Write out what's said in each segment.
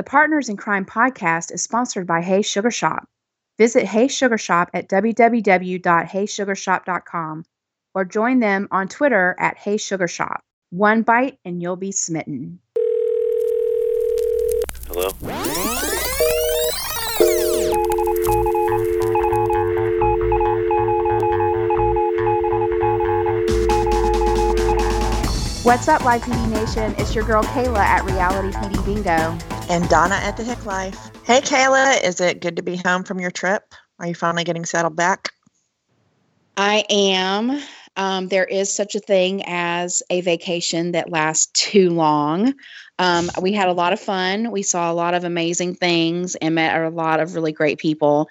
The Partners in Crime podcast is sponsored by Hey Sugar Shop. Visit Hey Sugar Shop at www.heysugarshop.com or join them on Twitter at Hey Sugar Shop. One bite and you'll be smitten. Hello? What's up, Live PD Nation? It's your girl Kayla at Reality PD Bingo. And Donna at the Hick Life. Hey, Kayla, is it good to be home from your trip? Are you finally getting settled back? I am. Um, there is such a thing as a vacation that lasts too long. Um, we had a lot of fun. We saw a lot of amazing things and met a lot of really great people.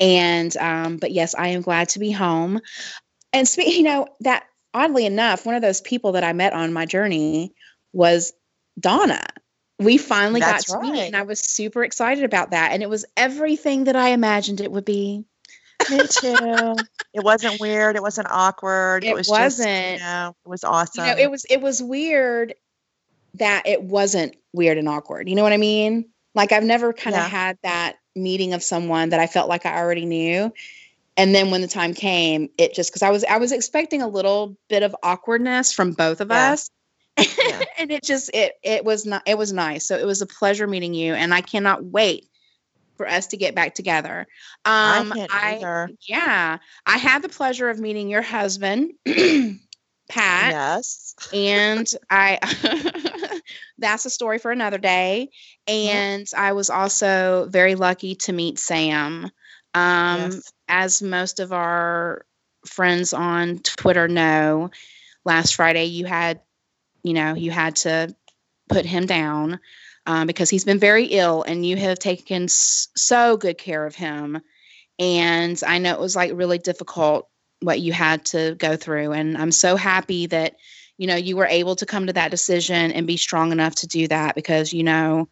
And, um, but yes, I am glad to be home. And you know, that oddly enough, one of those people that I met on my journey was Donna. We finally That's got to meet, and I was super excited about that. And it was everything that I imagined it would be. Me too. it wasn't weird. It wasn't awkward. It, It was just, you wasn't. know, it was awesome. You know, it was it was weird that it wasn't weird and awkward. You know what I mean? Like I've never kind of Yeah. had that meeting of someone that I felt like I already knew. And then when the time came, it just because I was I was expecting a little bit of awkwardness from both of Yeah. us. Yeah. and it just it it was not it was nice. So it was a pleasure meeting you and I cannot wait for us to get back together. Um I can't either. yeah, I had the pleasure of meeting your husband, Pat Yes. and I that's a story for another day. And I was also very lucky to meet Sam. Um, Yes. As most of our friends on Twitter know, last Friday you had, you know, you had to put him down um, because he's been very ill, and you have taken s- so good care of him. And I know it was like really difficult what you had to go through, and I'm so happy that you know you were able to come to that decision and be strong enough to do that because you know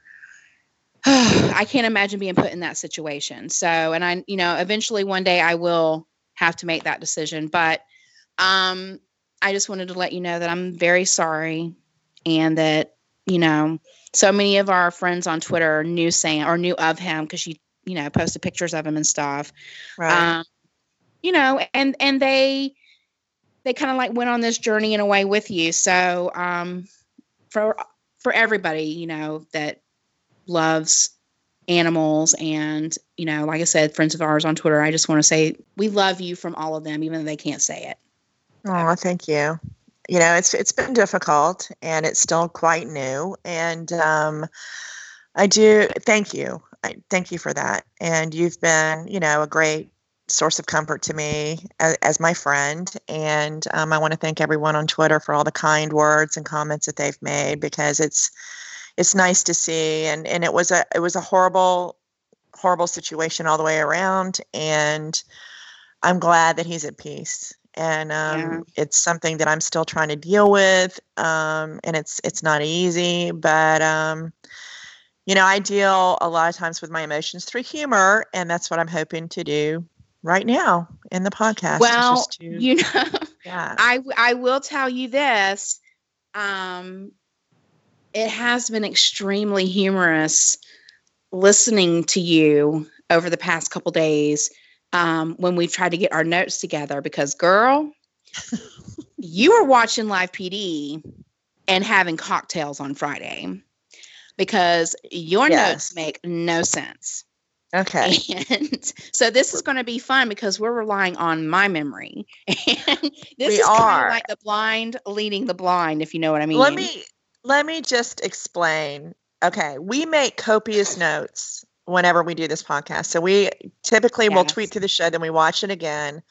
I can't imagine being put in that situation. So, and I, you know, eventually one day I will have to make that decision. But um, I just wanted to let you know that I'm very sorry and that, you know, so many of our friends on Twitter knew Sam or knew of him because she, you know, posted pictures of him and stuff. Right. Um, you know, and and they they kind of like went on this journey in a way with you. So um, for for everybody, you know, that loves animals and you know like i said friends of ours on twitter i just want to say we love you from all of them even though they can't say it Oh, thank you. You know, it's it's been difficult and it's still quite new. And um, I do thank you. I thank you for that. And you've been, you know, a great source of comfort to me as, as my friend. And um, I want to thank everyone on Twitter for all the kind words and comments that they've made because it's it's nice to see. And and it was a it was a horrible horrible situation all the way around. And I'm glad that he's at peace and um, Yeah. it's something that I'm still trying to deal with, um, and it's it's not easy. But um, you know, I deal a lot of times with my emotions through humor, and that's what I'm hoping to do right now in the podcast. well just to, you know yeah, I I will tell you this. Um, it has been extremely humorous listening to you over the past couple days um, when we've tried to get our notes together. Because, girl, you were watching live PD and having cocktails on Friday because your Yes. notes make no sense. okay, And so this is going to be fun because we're relying on my memory. And this We is kind of like the blind leading the blind, if you know what I mean. let me let me just explain. Okay, we make copious notes whenever we do this podcast. So we typically will tweet through the show, then we watch it again,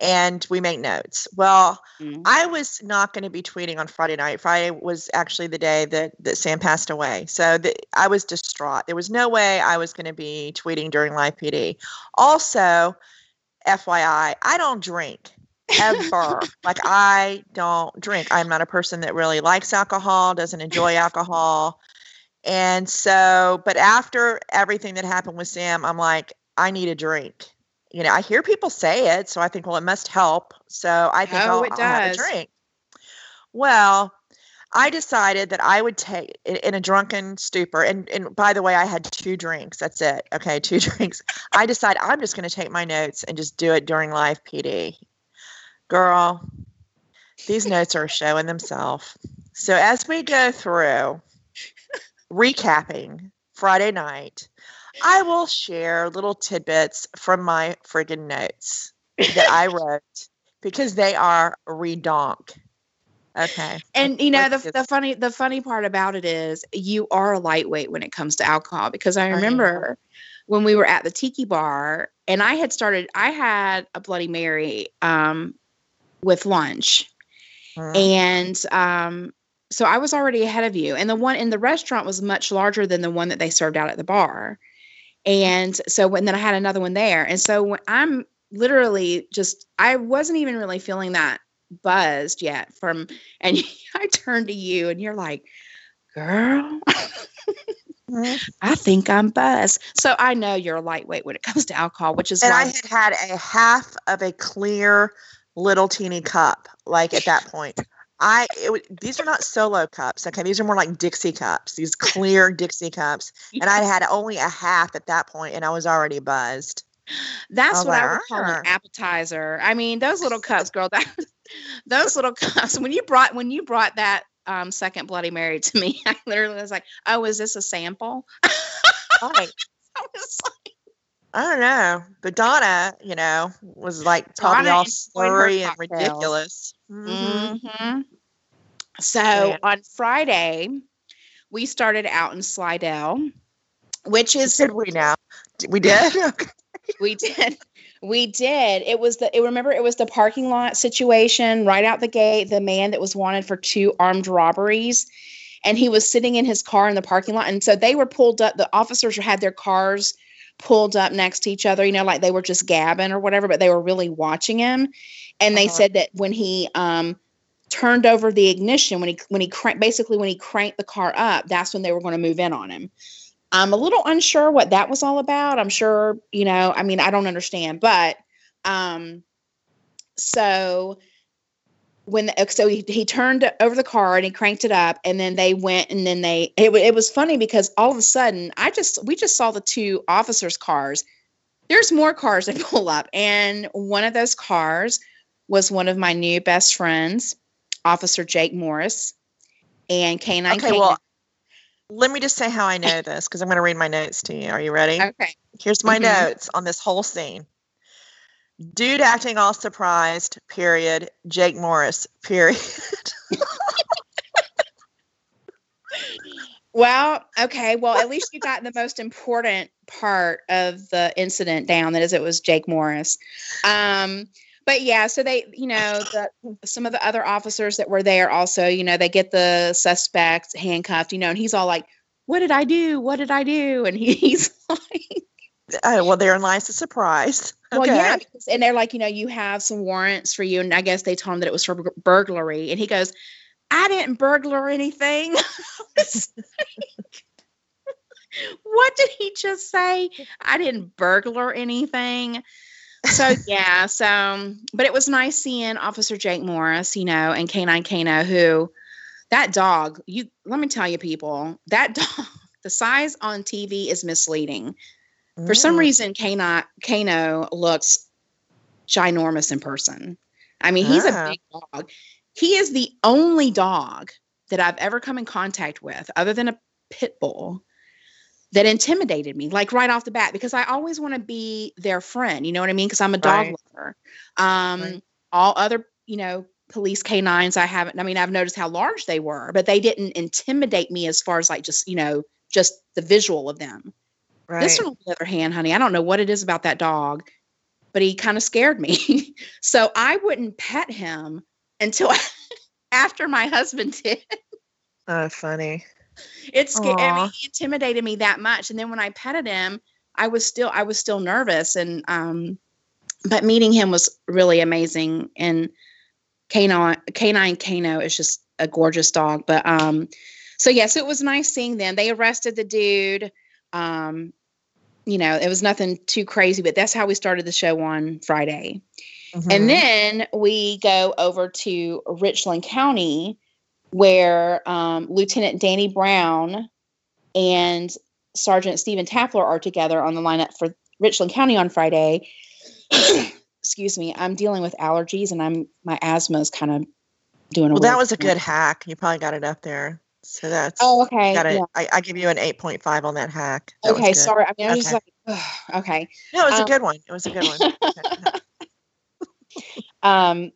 and we make notes. Well, Mm. I was not going to be tweeting on Friday night. Friday was actually the day that, that Sam passed away. So the, I was distraught. There was no way I was going to be tweeting during live PD. Also, FYI, I don't drink ever. like I don't drink. I'm not a person that really likes alcohol, doesn't enjoy alcohol. And so, but after everything that happened with Sam, I'm like, I need a drink. You know, I hear people say it, so I think, well, it must help. So I think Oh, I'll, I'll have a drink. Well, I decided that I would take in a drunken stupor. And, and by the way, I had two drinks. That's it. Okay, two drinks. I decide I'm just going to take my notes and just do it during live PD. Girl, these notes are showing themselves. So as we go through recapping Friday night, I will share little tidbits from my friggin' notes that I wrote because they are redonk. Okay. And you know the, the funny the funny part about it is you are a lightweight when it comes to alcohol because I remember when we were at the tiki bar and I had started I had a bloody mary um with lunch. Mm-hmm. And um so I was already ahead of you and the one in the restaurant was much larger than the one that they served out at the bar. And so when then I had another one there. And so when I'm literally just I wasn't even really feeling that buzzed yet from and I turned to you and you're like, girl. I think I'm buzzed. So I know you're lightweight when it comes to alcohol, which is and why I had had a half of a clear little teeny cup, like at that point. I it, these are not solo cups. Okay, these are more like Dixie cups. These clear Dixie cups, and I had only a half at that point, and I was already buzzed. That's what I would call an appetizer. I mean, those little cups, girl. That those little cups. When you brought when you brought that um, second Bloody Mary to me, I literally was like, "Oh, is this a sample?" right. I was like, I don't know, but Donna, you know, was like probably Donna all slurry and ridiculous. Mm-hmm. Mm-hmm. So yeah. on Friday, we started out in Slidell, which is did we now? We did. we did. We did. It was the. It, remember, it was the parking lot situation right out the gate. The man that was wanted for two armed robberies, and he was sitting in his car in the parking lot. And so they were pulled up. The officers had their cars pulled up next to each other. You know, like they were just gabbing or whatever, but they were really watching him. And they uh-huh. said that when he um, turned over the ignition, when he when he crank, basically when he cranked the car up, that's when they were going to move in on him. I'm a little unsure what that was all about. I'm sure, you know, I mean, I don't understand, but um so when the, so he, he turned over the car and he cranked it up and then they went and then they it, it was funny because all of a sudden I just we just saw the two officers cars there's more cars that pull up and one of those cars was one of my new best friends officer Jake Morris and K9 okay, K9. well let me just say how I know this because I'm going to read my notes to you. Are you ready? Okay. Here's my mm-hmm. notes on this whole scene. Dude acting all surprised, period. Jake Morris, period. well, okay. Well, at least you got the most important part of the incident down. That is, it was Jake Morris. Um, but yeah, so they, you know, the, some of the other officers that were there also, you know, they get the suspect handcuffed, you know, and he's all like, "What did I do? What did I do?" And he, he's like, uh, "Well, they're in nice a surprise." Okay. Well, yeah, because, and they're like, you know, you have some warrants for you, and I guess they told him that it was for burglary, and he goes, "I didn't burglar anything." what did he just say? I didn't burglar anything so yeah, so but it was nice seeing Officer Jake Morris, you know, and K9 Kano, who that dog, you let me tell you, people, that dog, the size on TV is misleading. Mm. For some mm. reason, Kano Kano looks ginormous in person. I mean, he's ah. a big dog. He is the only dog that I've ever come in contact with, other than a pit bull, that intimidated me, like right off the bat, because I always want to be their friend. You know what I mean? Because I'm a dog right. lover. Um, right. All other, you know, police canines, I haven't. I mean, I've noticed how large they were, but they didn't intimidate me as far as like just, you know, just the visual of them. Right. This one, on the other hand, honey, I don't know what it is about that dog, but he kind of scared me. so I wouldn't pet him until after my husband did. Oh, funny it's scared. I mean, he intimidated me that much. And then when I petted him, I was still I was still nervous. And um, but meeting him was really amazing. And K9 K9 Kano is just a gorgeous dog. But um, so yes, it was nice seeing them. They arrested the dude. Um, you know, it was nothing too crazy, but that's how we started the show on Friday. Mm-hmm. And then we go over to Richland County where um, Lieutenant Danny Brown and Sergeant Stephen Tapler are together on the lineup for Richland County on Friday. Excuse me, I'm dealing with allergies and I'm my asthma is kind of doing. Well, that was a good hack. You probably got it up there. So that's oh okay. Got it. yeah. I, I give you an eight point five on that hack. That Okay, sorry. I mean, I was Okay. just like, okay. No, it was Um, a good one. It was a good one. Um,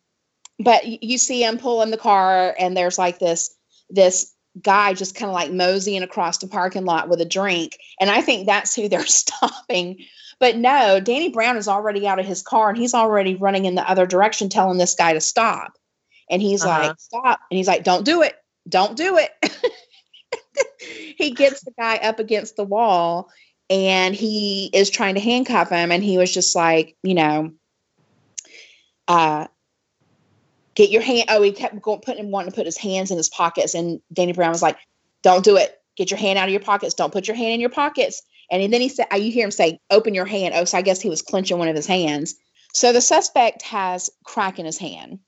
but you see him pulling the car, and there's like this this guy just kind of like moseying across the parking lot with a drink, and I think that's who they're stopping. But no, Danny Brown is already out of his car, and he's already running in the other direction, telling this guy to stop. And he's Uh-huh. like, "Stop!" And he's like, "Don't do it! Don't do it!" he gets the guy up against the wall, and he is trying to handcuff him, and he was just like, you know, uh, get your hand. Oh, he kept going, putting him wanting to put his hands in his pockets, and Danny Brown was like, "Don't do it. Get your hand out of your pockets. Don't put your hand in your pockets." And then he said, "You hear him say, open your hand." Oh, so I guess he was clenching one of his hands. So the suspect has crack in his hand,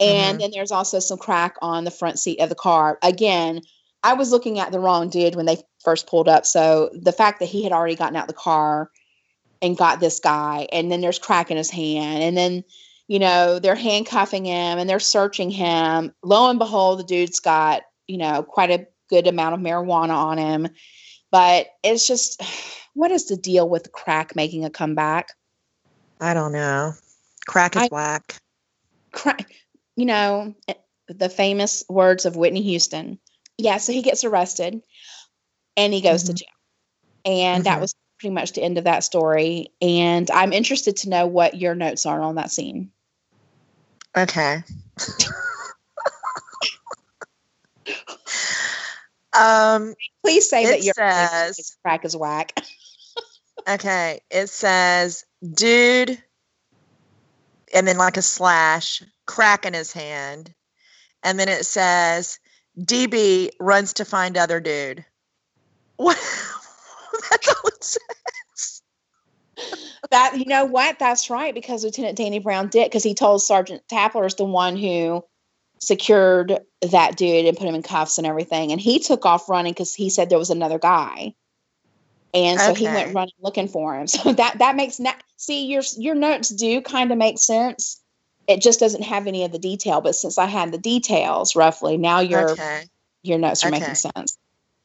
and Mhm. then there's also some crack on the front seat of the car. Again, I was looking at the wrong dude when they first pulled up. So the fact that he had already gotten out the car and got this guy, and then there's crack in his hand, and then you know they're handcuffing him and they're searching him. Lo and behold, the dude's got you know quite a good amount of marijuana on him. But it's just, what is the deal with crack making a comeback? I don't know. Crack is I- whack. crack, you know, eh, the famous words of Whitney Houston. Yeah, so he gets arrested and he goes to Mhm. jail. And that Mhm. was pretty much the end of that story. And I'm interested to know what your notes are on that scene. Okay. um. Please say that It your says- crack is whack. Okay. It says, dude, and then like a slash, crack in his hand, and then it says, DB runs to find other dude. What? That's all it says. that you know what? That's right, because Lieutenant Danny Brown did, because he told Sergeant Tapler is the one who secured that dude and put him in cuffs and everything. And he took off running because he said there was another guy. And so he went running looking for him. So that that makes na- see your your notes do kind of make sense. It just doesn't have any of the detail. But since I had the details roughly, now your Okay. your notes are Okay. making sense.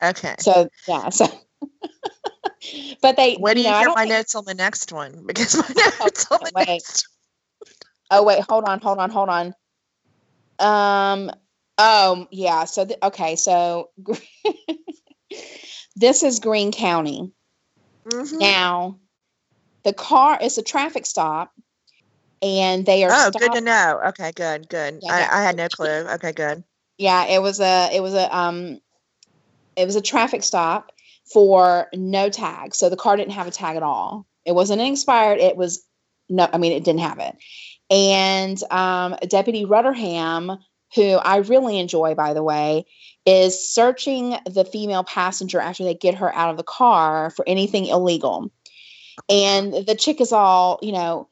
Okay. So yeah, so but they When do you know, hear my think- notes on the next one? Because my notes on the wait. next Oh wait, hold on, hold on, hold on. Um. Oh yeah. So th- okay. So this is Greene County. Mhm. Now, the car is a traffic stop, and they are. Oh, stop- good to know. Okay, good, good. Yeah, yeah. I, I had no clue. Okay, good. Yeah, it was a. It was a. Um. It was a traffic stop for no tag. So the car didn't have a tag at all. It wasn't expired. It was no. I mean, it didn't have it. And um, Deputy Rutterham, who I really enjoy, by the way, is searching the female passenger after they get her out of the car for anything illegal. And the chick is all, you know,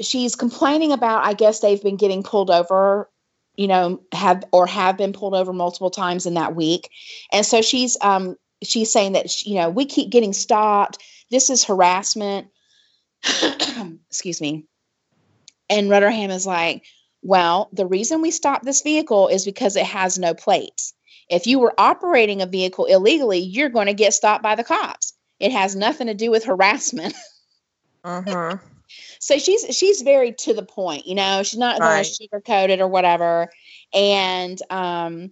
she's complaining about, I guess they've been getting pulled over, you know, have or have been pulled over multiple times in that week. And so she's um she's saying that she- you know, we keep getting stopped. This is harassment. Excuse me. And Rutterham is like, well, the reason we stopped this vehicle is because it has no plates. If you were operating a vehicle illegally, you're going to get stopped by the cops. It has nothing to do with harassment. hmm so she's she's very to the point, you know. She's not going to sugarcoat it or whatever. And um,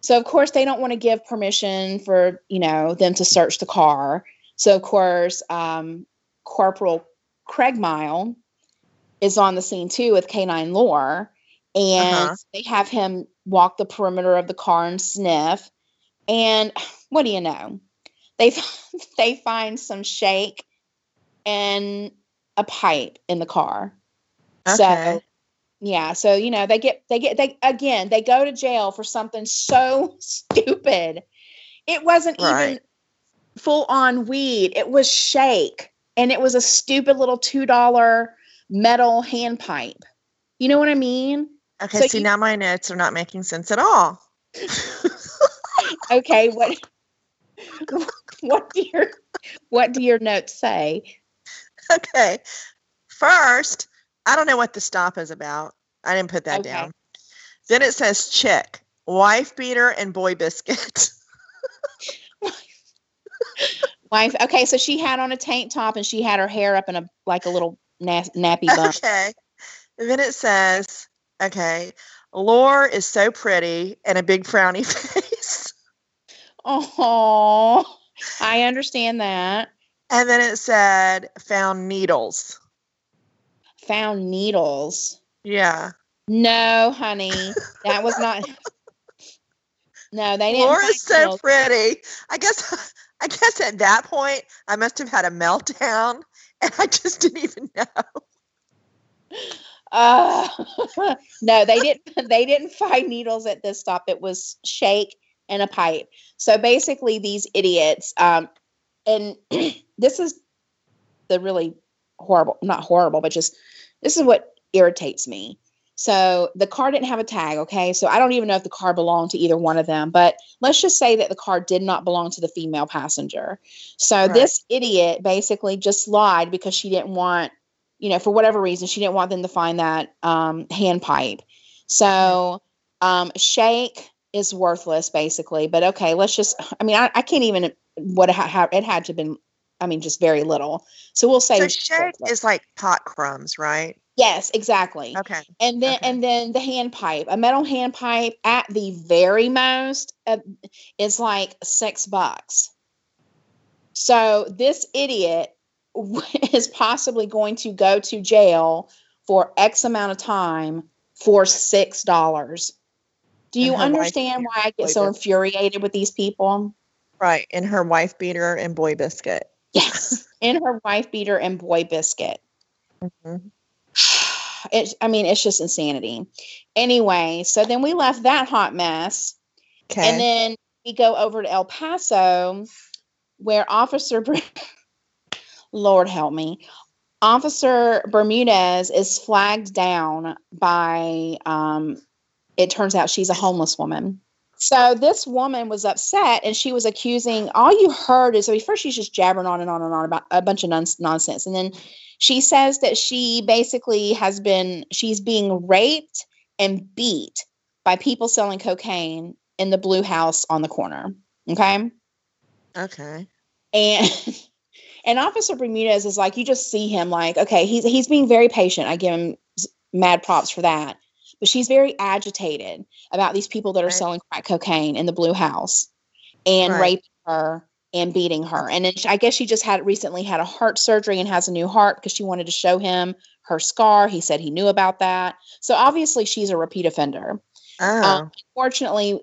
so of course they don't want to give permission for you know them to search the car. So of course um, Corporal Craig Mile is on the scene too with Canine Lore, and Uh-huh. they have him walk the perimeter of the car and sniff. And what do you know? They they find some shake and a pipe in the car. Okay. So yeah, so you know, they get they get they again, they go to jail for something so stupid. It wasn't even full on weed. It was shake and it was a stupid little $2 metal hand pipe. You know what I mean? Okay, So see you- now my notes are not making sense at all. okay, what what do your what do your notes say? Okay. First, I don't know what the stop is about. I didn't put that Okay. down. Then it says chick, wife beater, and boy biscuit. Wife. Okay, so she had on a tank top and she had her hair up in a like a little na- nappy bun. okay. And then it says, okay, Lore is so pretty and a big frowny face. Oh, I understand that. And then it said, found needles. Found needles. Yeah. No, honey, that was not. No, they didn't. Is so needles. pretty. I guess I guess at that point I must have had a meltdown and I just didn't even know. Uh, no, they didn't. They didn't find needles at this stop. It was shake and a pipe. So basically, these idiots. Um, and this is the really horrible, not horrible, but just this is what irritates me. So the car didn't have a tag, okay? So I don't even know if the car belonged to either one of them, but let's just say that the car did not belong to the female passenger. So Right. this idiot basically just lied because she didn't want, you know, for whatever reason, she didn't want them to find that um, hand pipe. So um, shake is worthless basically, but okay, let's just, I mean, I, I can't even, what it, ha- it had to have been, I mean, just very little. So we'll say So is like pot crumbs, right? yes, exactly Okay. and then Okay. and then the hand pipe a metal hand pipe at the very most uh, is like six bucks so this idiot is possibly going to go to jail for x amount of time for six dollars do you understand why i get so infuriated with these people Right. And her wife beater and boy biscuit. yes in her wife beater and boy biscuit Mhm. it, I mean, it's just insanity. Anyway, so then we left that hot mess. Okay. And then we go over to El Paso, where Officer, Ber- Lord help me, Officer Bermudez is flagged down by, um, it turns out she's a homeless woman. So this woman was upset and she was accusing, all you heard is, I mean, first she's just jabbering on and on and on about a bunch of non- nonsense. And then she says that she basically has been, she's being raped and beat by people selling cocaine in the blue house on the corner. Okay. okay. And and Officer Bermudez is like, you just see him like, okay, he's he's being very patient. I give him mad props for that. But she's very agitated about these people that are Right. selling crack cocaine in the blue house and Right. raping her and beating her. And then she- I guess she just had recently had a heart surgery and has a new heart because she wanted to show him her scar. He said he knew about that. So obviously she's a repeat offender Oh. Um, fortunately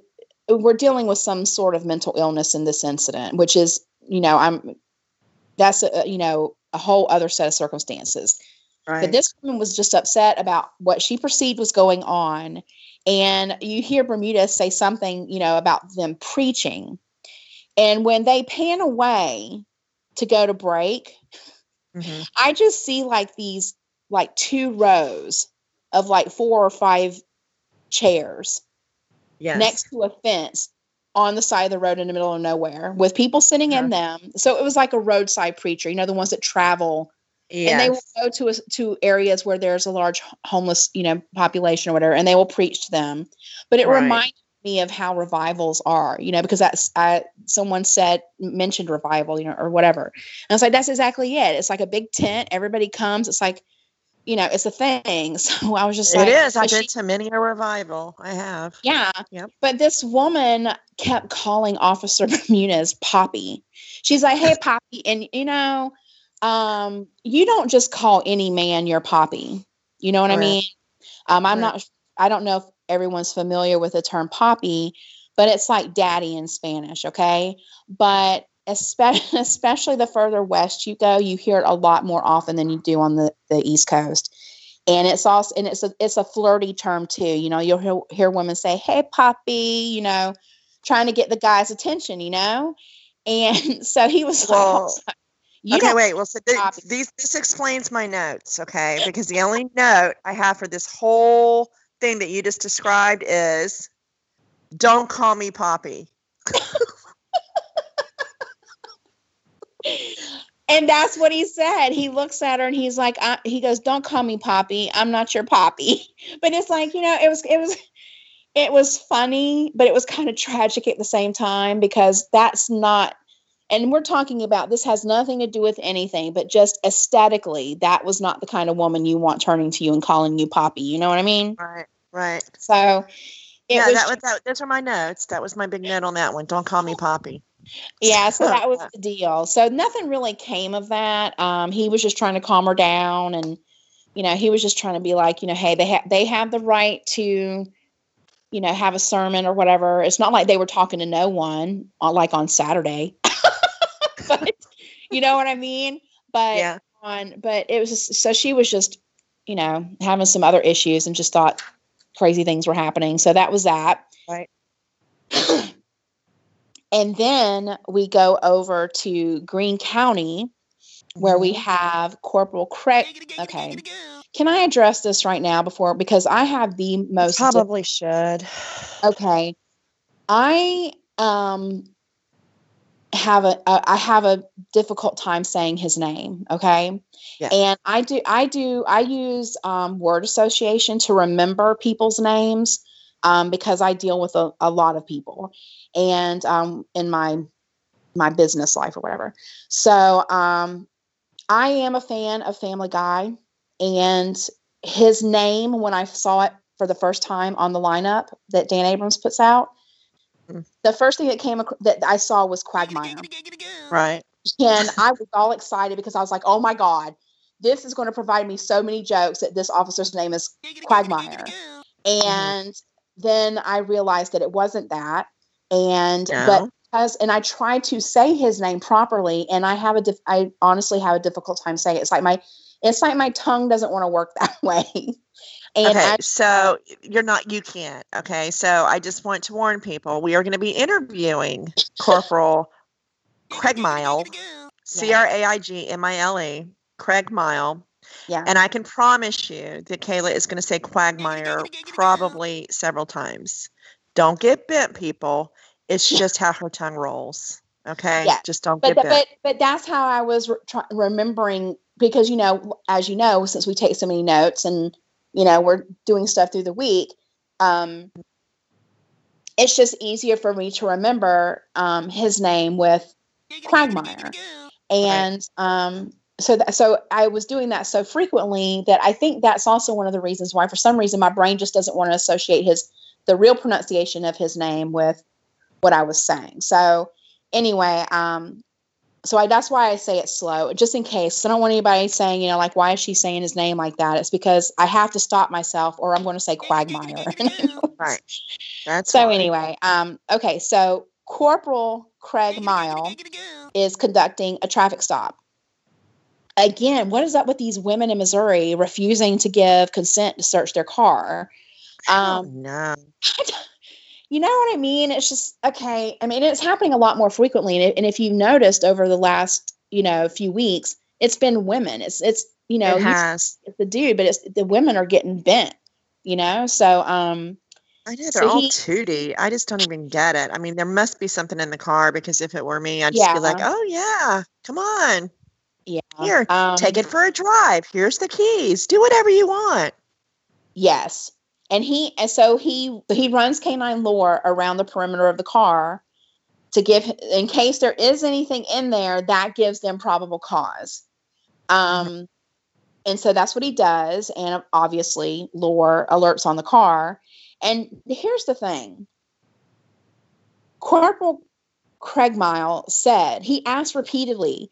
we're dealing with some sort of mental illness in this incident which is you know i'm that's a, you know a whole other set of circumstances right. but this woman was just upset about what she perceived was going on and you hear Bermudez say something you know about them preaching and when they pan away to go to break Mhm. i just see like these like two rows of like four or five chairs Yes. next to a fence on the side of the road in the middle of nowhere with people sitting in them. So it was like a roadside preacher, you know, the ones that travel Yes. and they will go to a, to areas where there's a large homeless, you know, population or whatever, and they will preach to them. But it Right. reminds me of how revivals are, you know, because that's I someone said mentioned revival, you know, or whatever. And I was like, that's exactly it. It's like a big tent, everybody comes. It's like, you know, it's a thing. So I was just it like, is. I've been to many a revival. I have. yeah. Yep. But this woman kept calling Officer Bermudez Poppy. She's like, hey, Poppy. And, you know, um, you don't just call any man your Poppy. You know what I mean? Um, I'm Right. not, I don't know if everyone's familiar with the term Poppy, but it's like daddy in Spanish. Okay. But especially, especially the further west you go, you hear it a lot more often than you do on the, the East Coast and it's also and it's a it's a flirty term too. You know, you'll hear, hear women say, "Hey, poppy, you know, trying to get the guy's attention. You know, and so he was Well, like, "You okay, wait. Well, so th- these this explains my notes, okay? Because the only note I have for this whole thing that you just described is Don't call me Poppy. and that's what he said. He looks at her and he's like, he goes, "Don't call me Poppy. I'm not your Poppy." But it's like you know, it was it was it was funny, but it was kind of tragic at the same time because that's not. And we're talking about this has nothing to do with anything, but just aesthetically, that was not the kind of woman you want turning to you and calling you Poppy. You know what I mean? Right. Right. So. yeah, was, that was that. Those are my notes. That was my big note on that one. Don't call me Poppy yeah so that was the deal so nothing really came of that um, he was just trying to calm her down and you know he was just trying to be like you know hey they have they have the right to you know have a sermon or whatever it's not like they were talking to no one uh, like on saturday you know what i mean but yeah on but it was just, so she was just you know having some other issues and just thought crazy things were happening so that was that right And then we go over to Greene County, where we mm-hmm. have Corporal Craig. Okay. Can I address this right now before? Because I have the most. Probably should. Okay. I um have a, a I have a difficult time saying his name. Okay. Yeah. And I do I do I use um, word association to remember people's names um, because I deal with a, a lot of people and um, in my my business life or whatever. So um, I am a fan of Family Guy, and his name when I saw it for the first time on the lineup that Dan Abrams puts out, the first thing that came ac- that I saw was Quagmire. Right. And I was all excited because I was like, "Oh my god, this is going to provide me so many jokes that this officer's name is Quagmire." Mm-hmm. And mm-hmm. then I realized that it wasn't that and no. but because and I try to say his name properly, and I have a dif- I honestly have a difficult time saying it. It's like my it's like my tongue doesn't want to work that way. And okay, so you're not you can't. Okay, so I just want to warn people we are going to be interviewing Corporal Craig Mile, C R A I G M I L E, Craig Mile. Yeah. And I can promise you that Kayla is going to say Quagmire probably several times. Don't get bent, people. It's just how her tongue rolls. Okay. Yeah. Just don't but, get bent. But but that's how I was re- try- remembering because you know, as you know, since we take so many notes and you know we're doing stuff through the week, um, it's just easier for me to remember um, his name with Quagmire, and um, so that, so I was doing that so frequently that I think that's also one of the reasons why, for some reason, my brain just doesn't want to associate his the real pronunciation of his name with what I was saying. So anyway, um, so I, that's why I say it slow, just in case. I don't want anybody saying, you know, like, why is she saying his name like that? It's because I have to stop myself, or I'm going to say Quagmire. right. That's so. Anyway, um, okay. So Corporal Craig Mile is conducting a traffic stop. Again, what is up with these women in Missouri refusing to give consent to search their car? Um, no. you know what I mean? It's just okay. I mean, it's happening a lot more frequently, and, and if you've noticed over the last you know few weeks, it's been women. It's it's you know it it's the dude, but it's the women are getting bent. You know, so um. I know they're so all tooty. I just don't even get it. I mean, there must be something in the car because if it were me, I'd just yeah. be like, "Oh yeah, come on, yeah, here, um, take it for a drive. Here's the keys. Do whatever you want." Yes, and he and so he he runs canine lore around the perimeter of the car to give in case there is anything in there that gives them probable cause. Um and so that's what he does. And obviously lore alerts on the car. And here's the thing. Corporal craig mile said he asked repeatedly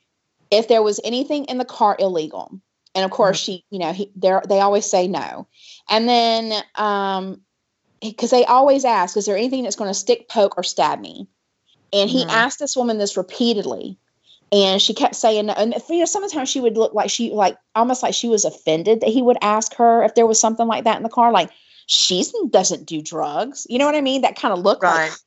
if there was anything in the car illegal and of course she you know he they they always say no. And then um because they always ask is there anything that's going to stick poke or stab me? And he mm-hmm. asked this woman this repeatedly. And she kept saying no. And you know sometimes she would look like she like almost like she was offended that he would ask her if there was something like that in the car like she doesn't do drugs. You know what i mean? That kind of look right. like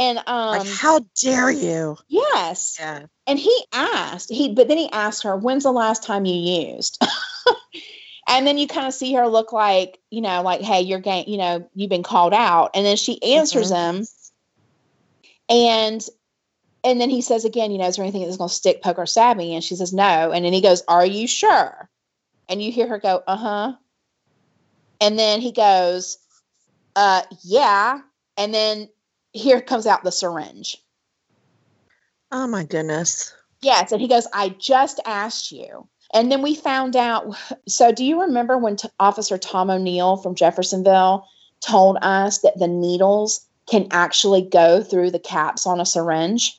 and um like, how dare you? Yes. Yeah. And he asked, he but then he asked her, when's the last time you used? And then you kind of see her look like, you know, like, hey, you're getting, you know, you've been called out. And then she answers Mhm. him. And and then he says again, you know, is there anything that's gonna stick, poke, or stab me? And she says, no. And then he goes, Are you sure? And you hear her go, uh-huh. And then he goes, uh, yeah. And then here comes out the syringe. Oh my goodness. Yes. And he goes, I just asked you. And then we found out. So, do you remember when t- Officer Tom O'Neill from Jeffersonville told us that the needles can actually go through the caps on a syringe?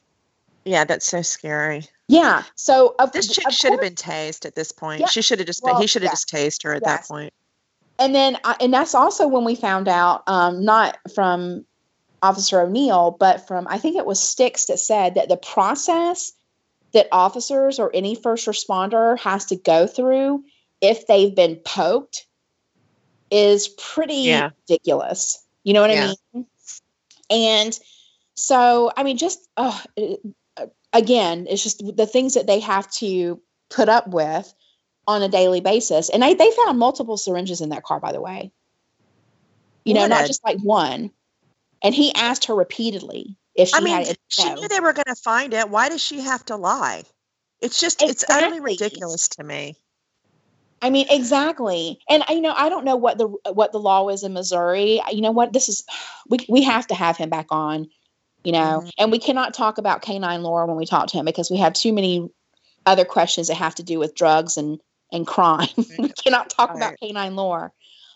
Yeah, that's so scary. Yeah. So, of, This chick should have been tased at this point. Yeah, She should have just well, been, he should have yeah. just tased her at Yes. that point. and then I and that's also when we found out um, not from officer o'neill but from i think it was sticks that said that the process that officers or any first responder has to go through if they've been poked is pretty Yeah. ridiculous you know what Yeah. i mean and so i mean just uh, again it's just the things that they have to put up with on a daily basis. And they, they found multiple syringes in that car, by the way. You know, not a- just like one. And he asked her repeatedly if she I mean, had she knew they were going to find it. Why does she have to lie? It's just, it's utterly ridiculous to me. I mean, exactly. And you know, I don't know what the what the law is in Missouri. You know what? This is we we have to have him back on. You know, Mhm. and we cannot talk about canine lore when we talk to him because we have too many other questions that have to do with drugs and and crime. we cannot talk about canine lore.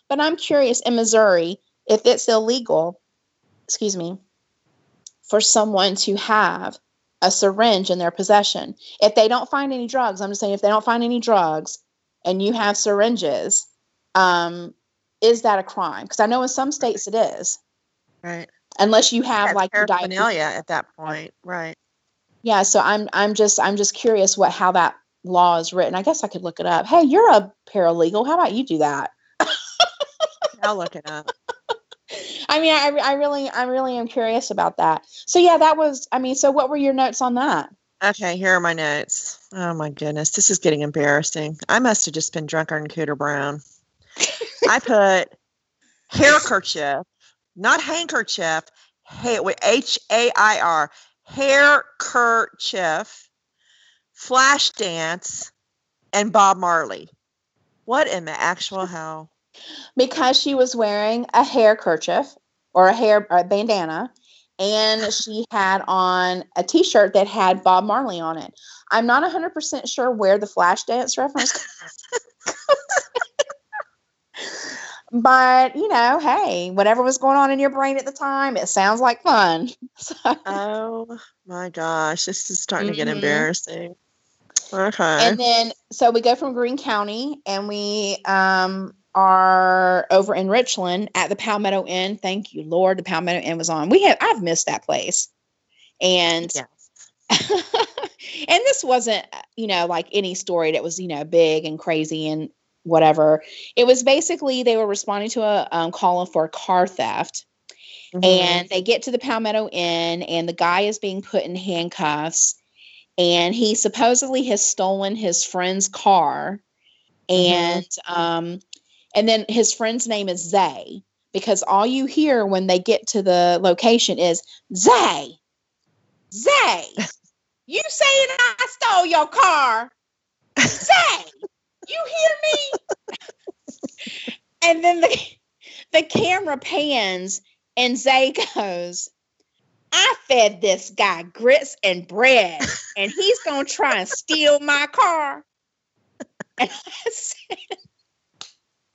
But I'm curious in Missouri if it's illegal, excuse me, for someone to have a syringe in their possession. If they don't find any drugs, I'm just saying if they don't find any drugs and you have syringes, um, is that a crime? Because I know in some states it is, Right. unless you have That's like diabetes. paraphernalia at that point. Right. Yeah, so I'm I'm just I'm just curious what how that law is written. I guess I could look it up. Hey, you're a paralegal. How about you do that? I'll look it up. I mean, I, I really I really am curious about that. So yeah, that was I mean, so what were your notes on that? Okay, here are my notes. Oh my goodness, this is getting embarrassing. I must have just been drunker than Cooter Brown. I put hair kerchief, not handkerchief, hey, with H A I R, hair kerchief, flash dance, and Bob Marley. What in the actual hell? Because she was wearing a hair kerchief or a hair a bandana and she had on a t-shirt that had Bob Marley on it. I'm not 100% sure where the flash dance reference but you know, hey, whatever was going on in your brain at the time, it sounds like fun. So, Oh my gosh, this is starting to get Mhm. embarrassing. Okay. and then so we go from Greene County and we um are over in Richland at the Palmetto Inn. Thank you, Lord. The Palmetto Inn was on. We have I've missed that place. And yes. and this wasn't, you know, like any story that was, you know, big and crazy and whatever. It was basically they were responding to a um, call for car theft. Mhm. and they get to the Palmetto Inn, and the guy is being put in handcuffs, and he supposedly has stolen his friend's car, and um, and then his friend's name is Zay, because all you hear when they get to the location is Zay, Zay, you saying I stole your car, Zay, you hear me? and then the the camera pans and Zay goes, I fed this guy grits and bread, and he's gonna try and steal my car. And I said,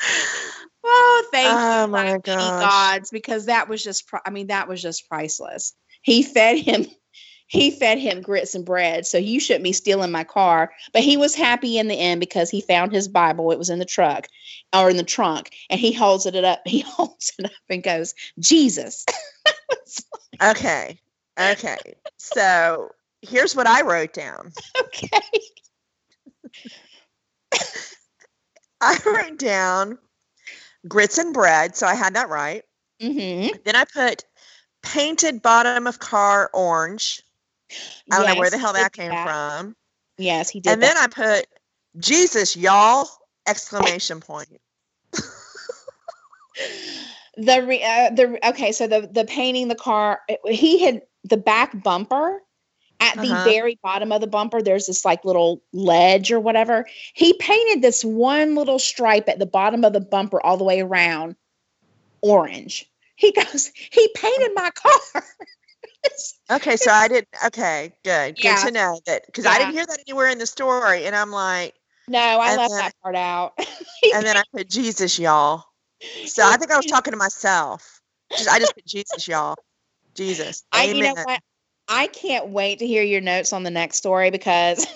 Oh, thank Oh you, my gosh. gods, because that was just, pri- I mean, that was just priceless. He fed him, he fed him grits and bread, so you shouldn't be stealing my car. But he was happy in the end because he found his Bible. It was in the truck or in the trunk, and he holds it up. He holds it up and goes, Jesus. Okay. Okay. So here's what I wrote down. okay. I wrote down grits and bread. So I had that right. Mm-hmm. Then I put painted bottom of car orange. I don't know where the hell that came from. Yes, he did. And then I put Jesus, y'all! Exclamation point. the re, uh, the okay, so the the painting the car. He had the back bumper at the Uh-huh. very bottom of the bumper. There's this like little ledge or whatever. He painted this one little stripe at the bottom of the bumper all the way around orange. He goes, he painted my car. Okay, so I didn't. Okay, good. Good Yeah. to know that because I didn't hear that anywhere in the story, and I'm like, no, I left then- that part out. and then I put Jesus, y'all. So I think I was talking to myself. Just, I just put Jesus, y'all. Jesus. I, Amen. you know what? I can't wait to hear your notes on the next story because,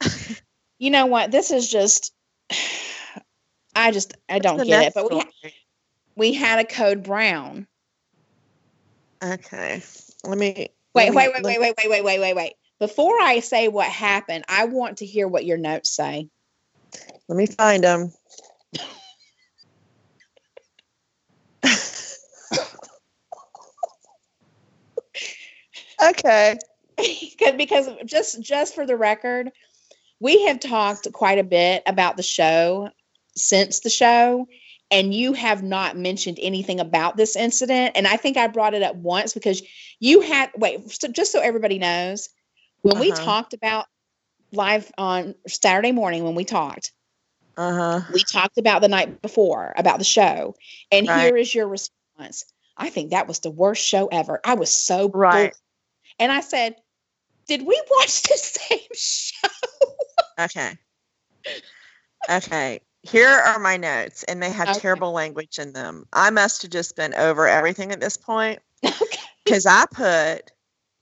you know what? This is just, I just, I don't get it. But we ha- we had a code brown. Okay. Let me. Wait, let me- wait, wait, wait, wait, wait, wait, wait, wait, wait. Before I say what happened, I want to hear what your notes say. Let me find them. Okay. because just just for the record, we have talked quite a bit about the show since the show, and you have not mentioned anything about this incident. And I think I brought it up once because you had wait, so just so everybody knows, when we Uh-huh. talked about live on Saturday morning when we talked, Uh huh. we talked about the night before about the show, and Right. here is your response. I think that was the worst show ever. I was so. Right. And I said, "Did we watch the same show?" Okay. Okay. Here are my notes, and they have Okay. terrible language in them. I must have just been over everything at this point okay. because I put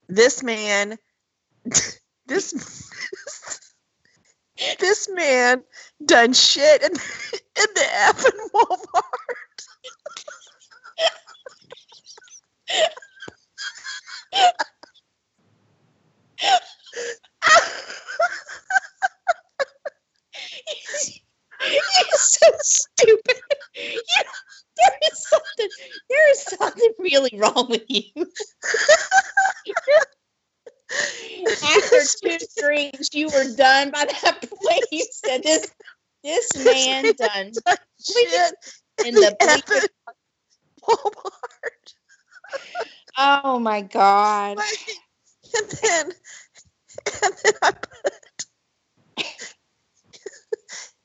this man, this this man done shit in, in the effing Walmart. You're so stupid. You, there is something. There is something really wrong with you. After two drinks, you were done. By that point, you said this. This man done shit in the Walmart. Oh my god! Like, and then, and then I put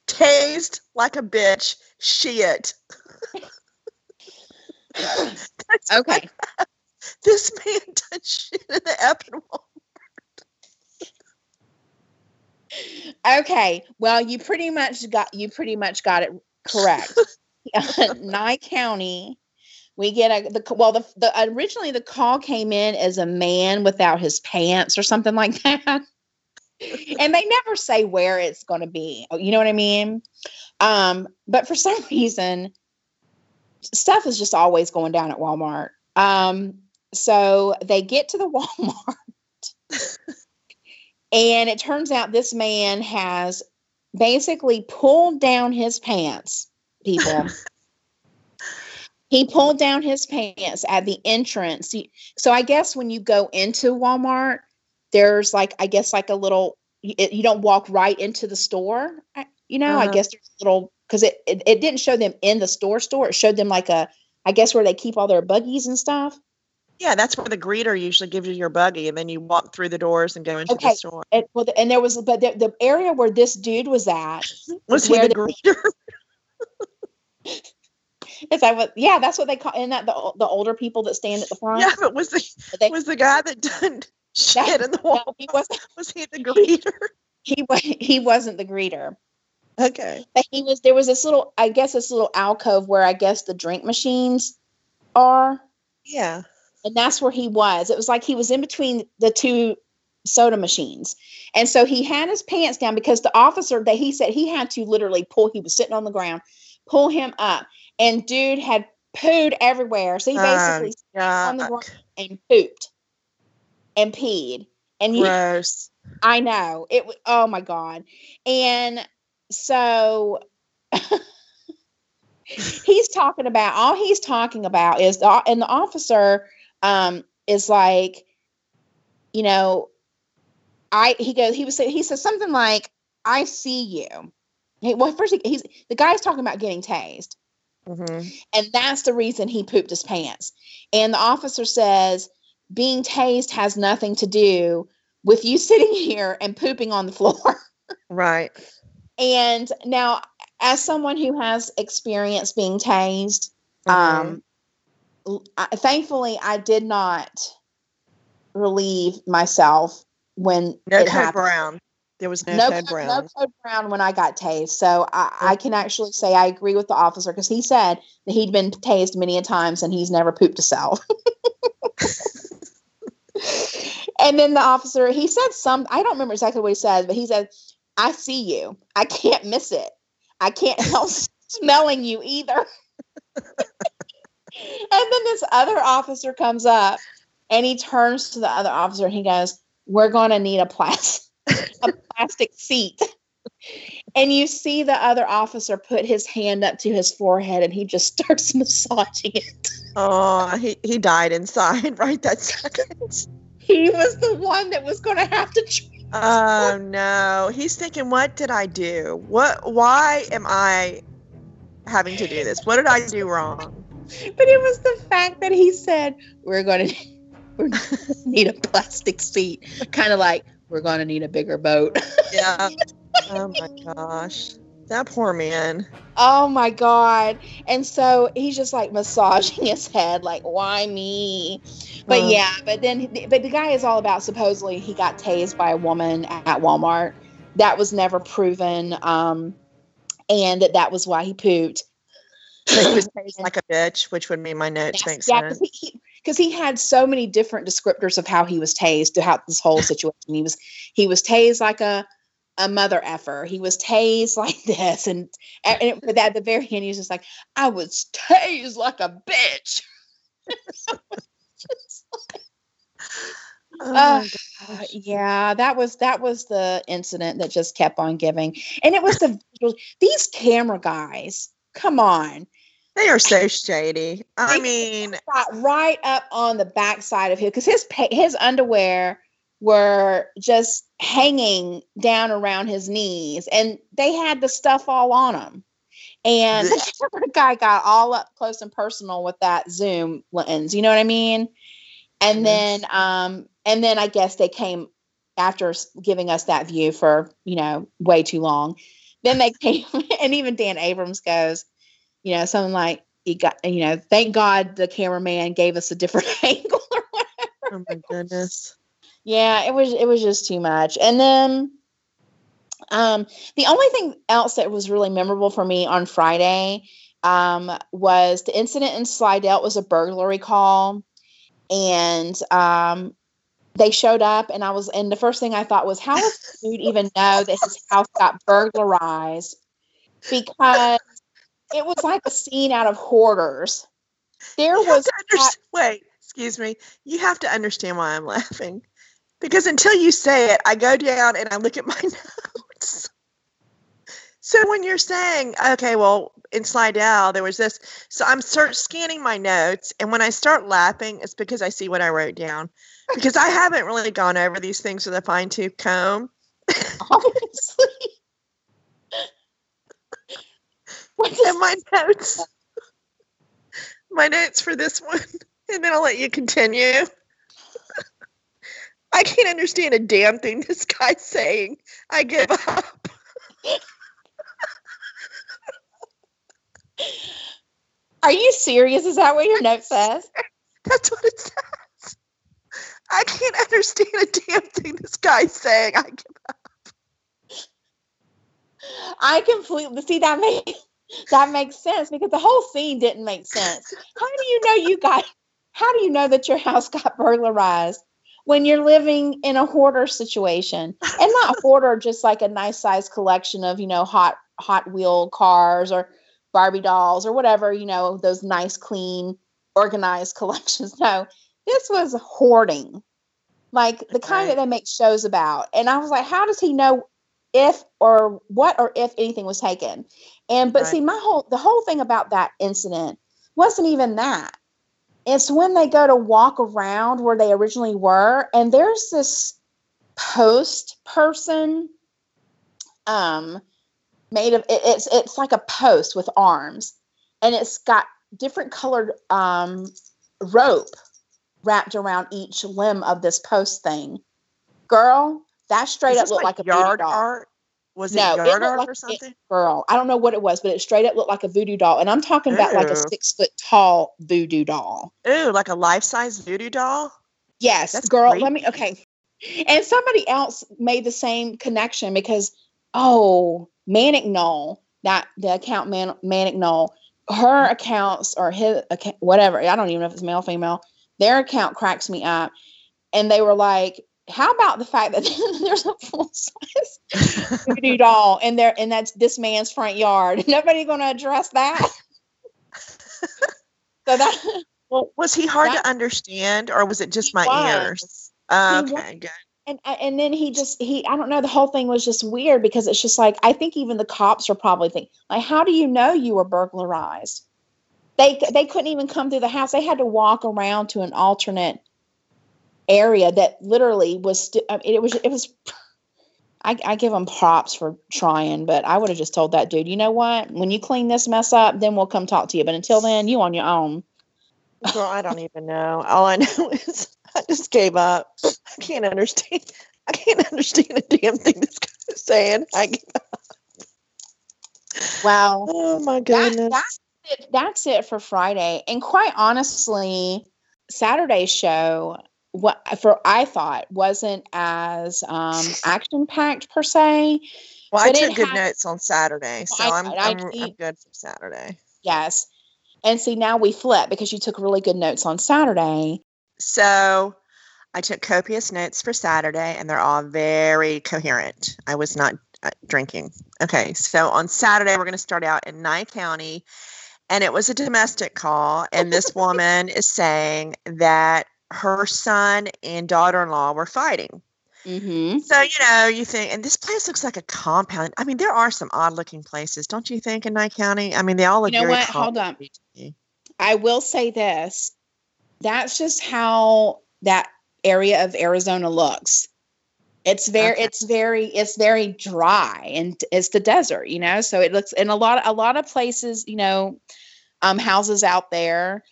tased like a bitch. Shit. Okay, This man done shit in the effing Walmart. okay. Well, you pretty much got you pretty much got it correct. Nye County, we get a the well the, the originally the call came in as a man without his pants or something like that, and they never say where it's going to be. You know what I mean? Um, but for some reason, stuff is just always going down at Walmart. Um, so they get to the Walmart, and it turns out this man has basically pulled down his pants. People, he pulled down his pants at the entrance. So I guess when you go into Walmart, there's like I guess like a little. You, don't walk right into the store. You know, I Uh-huh. guess there's a little because it, it it didn't show them in the store store. It showed them like a I guess where they keep all their buggies and stuff. Yeah, that's where the greeter usually gives you your buggy, and then you walk through the doors and go into Okay. the store. And, well, and there was, but the, the area where this dude was at, Was he where the the- greeter? is that what? Yeah, that's what they call. Isn't that the the older people that stand at the front? Yeah, but was the They- was the guy that done shit in the No, wall? he wasn't. Was he the greeter? He wa- he wasn't the greeter. Okay. But he was. There was this little, I guess, this little alcove where I guess the drink machines are, Yeah. and that's where he was. It was like he was in between the two soda machines, and so he had his pants down because the officer that he said he had to literally pull. He was sitting on the ground, pull him up, and dude had pooed everywhere. So he basically on the ground and pooped and peed. And he, Gross. I know it. Oh my god! And so he's talking about all he's talking about is the and the officer um is like, you know, I he goes he was saying he says something like, "I see you." He, well, first he, he's the guy's talking about getting tased, hmm and that's the reason he pooped his pants. And the officer says being tased has nothing to do with you sitting here and pooping on the floor. Right. and now, as someone who has experience being tased, Mhm. um, I, thankfully I did not relieve myself when no it happened. brown. There was no, no, code brown. no code brown when I got tased. So I, I can actually say I agree with the officer because he said that he'd been tased many a times and he's never pooped a cell. and then the officer, he said some, I don't remember exactly what he said, but he said, I see you. I can't miss it. I can't help smelling you either. and then this other officer comes up and he turns to the other officer and he goes, We're going to need a plastic a plastic seat. And you see the other officer put his hand up to his forehead and he just starts massaging it. Oh, he, he died inside right that second. He was the one that was going to have to. Tr- Oh no. He's thinking, what did I do? What why am I having to do this? What did I do wrong? but it was the fact that he said, We're going to we're gonna need a plastic seat. Kind of like, We're going to need a bigger boat. Yeah. oh my gosh. That poor man. Oh my god. And so he's just like massaging his head like why me? But Uh. yeah, but then but the guy is all about supposedly he got tased by a woman at Walmart. That was never proven um and that that was why he pooped. He was tased like a bitch, which would mean my notes make yeah, he, because he had so many different descriptors of how he was tased throughout this whole situation. He was he was tased like a a mother effer. He was tased like this, and, and but at the very end, he was just like, "I was tased like a bitch." Oh Uh, yeah, that was that was the incident that just kept on giving, and it was the these camera guys. Come on, They are so shady. I They- mean, got right up on the backside of him because his his underwear were just hanging down around his knees, and they had the stuff all on them. And the guy got all up close and personal with that zoom lens. You know what I mean? And then, um, and then I guess they came after giving us that view for you know way too long. Then they came, and even Dan Abrams goes, you know, something like, "You got, you know, thank God the cameraman gave us a different angle." or whatever. oh my goodness. yeah, it was it was just too much. And then, um, the only thing else that was really memorable for me on Friday, um, was the incident in Slidell. Was a burglary call, and um, they showed up, and I was, and the first thing I thought was, how does dude even know that his house got burglarized? Because it was like a scene out of Hoarders. There You was underst- wait, excuse me. You have to understand why I'm laughing. Because until you say it, I go down and I look at my notes. So when you're saying, okay, well, in Slidell, there was this. So I'm start scanning my notes. And when I start laughing, it's because I see what I wrote down. Because I haven't really gone over these things with a fine tooth comb. obviously. What does- And my notes, my notes for this one, and then I'll let you continue. I can't understand a damn thing this guy's saying. I give up. Are you serious? Is that what your note says? That's what it says. I can't understand a damn thing this guy's saying. I give up. I completely see that makes that makes sense because the whole scene didn't make sense. How do you know you got how do you know that your house got burglarized when you're living in a hoarder situation? And not hoarder, just like a nice size collection of, you know, hot hot wheel cars or Barbie dolls or whatever, you know, those nice, clean, organized collections. No, this was hoarding. Like the kind Right. that they make shows about. And I was like, how does he know if or what or if anything was taken? And but Right. see, my whole the whole thing about that incident wasn't even that. It's when they go to walk around where they originally were, and there's this post person um made of it, it's it's like a post with arms, and it's got different colored um, rope wrapped around each limb of this post thing. Girl, that straight up looked like like, a yard doll. art? Was it No, it yard looked art like or something? Girl, I don't know what it was, but it straight up looked like a voodoo doll, and I'm talking about like a six foot tall voodoo doll. Ooh, like a life size voodoo doll? Yes, That's girl. creepy. Let me. Okay. And somebody else made the same connection because, oh, Manic Knoll, that the account man, Manic Knoll, her mm. accounts or his account, whatever. I don't even know if it's male, or female. Their account cracks me up, and they were like, "How about the fact that there's a full size voodoo doll in there, and that's this man's front yard? Nobody going to address that." so that Well, was he hard That- to understand or was it just my was. ears? Uh, okay, good. and uh, and then he just he I don't know the whole thing was just weird because it's just like I think even the cops are probably thinking like how do you know you were burglarized? They they couldn't even come through the house. They had to walk around to an alternate area that literally was sti- I mean, it was it was I, I give them props for trying, but I would have just told that dude, you know what? When you clean this mess up, then we'll come talk to you. But until then, you on your own. Girl, I don't even know. All I know is I just gave up. I can't understand. I can't understand a damn thing this guy's saying. I give up. Wow. Oh my that, goodness. that's it, that's it for Friday. And quite honestly, Saturday's show, what for I thought wasn't as um, action packed per se. well, I took good had- notes on Saturday, so I- I'm I I'm, I'm good for Saturday. Yes. And see, now we flip because you took really good notes on Saturday. So I took copious notes for Saturday, and they're all very coherent. I was not uh, drinking. Okay, so on Saturday, we're going to start out in Nye County, and it was a domestic call. And this woman is saying that her son and daughter in law were fighting. Mm-hmm. So, you know, you think, and this place looks like a compound. I mean, there are some odd looking places, don't you think, in Nye County? I mean, they all look You know very what? Hold on. compound-y to me. I will say this. That's just how that area of Arizona looks. It's very Okay. it's very it's very dry and it's the desert, you know. So it looks in a lot a lot of places, you know, um houses out there.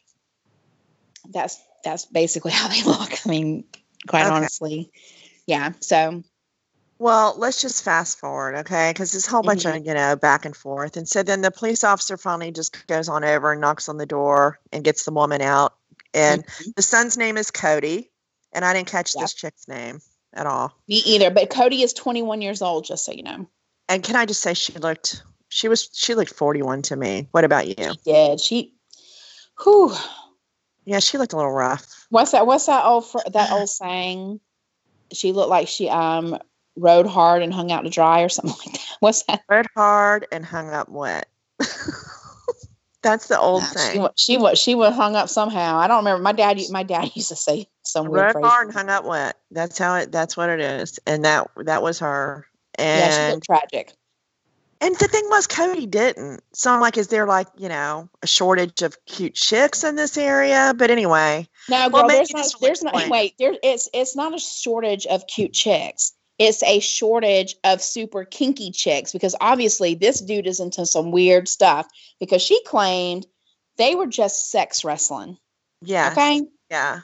That's that's basically how they look. I mean, quite Okay. honestly. Yeah. So Well, let's just fast forward, okay? Because this whole bunch Mhm. of, you know, back and forth. And so then the police officer finally just goes on over and knocks on the door and gets the woman out. And mhm. the son's name is Cody. And I didn't catch Yep. this chick's name at all. me either. But Cody is 21 years old, just so you know. And can I just say she looked she was she looked 41 to me. What about you? She did. She whew. Yeah, she looked a little rough. What's that? What's that old fr- that old saying? She looked like she um rode hard and hung out to dry or something like that. What's that? Rode hard and hung up wet. That's the old She thing. she was she was hung up somehow. I don't remember. My dad my dad used to say some weird Rode hard and hung up wet. That's how it that's what it is. And that that was her. Yeah, she And looked tragic. And the thing was, Cody didn't. So I'm like, is there like, you know, a shortage of cute chicks in this area? But anyway, No, Well, girl, maybe there's not there's not wait, there it's it's not a shortage of cute chicks. It's a shortage of super kinky chicks because obviously this dude is into some weird stuff because she claimed they were just sex wrestling. yeah. Okay. Yeah.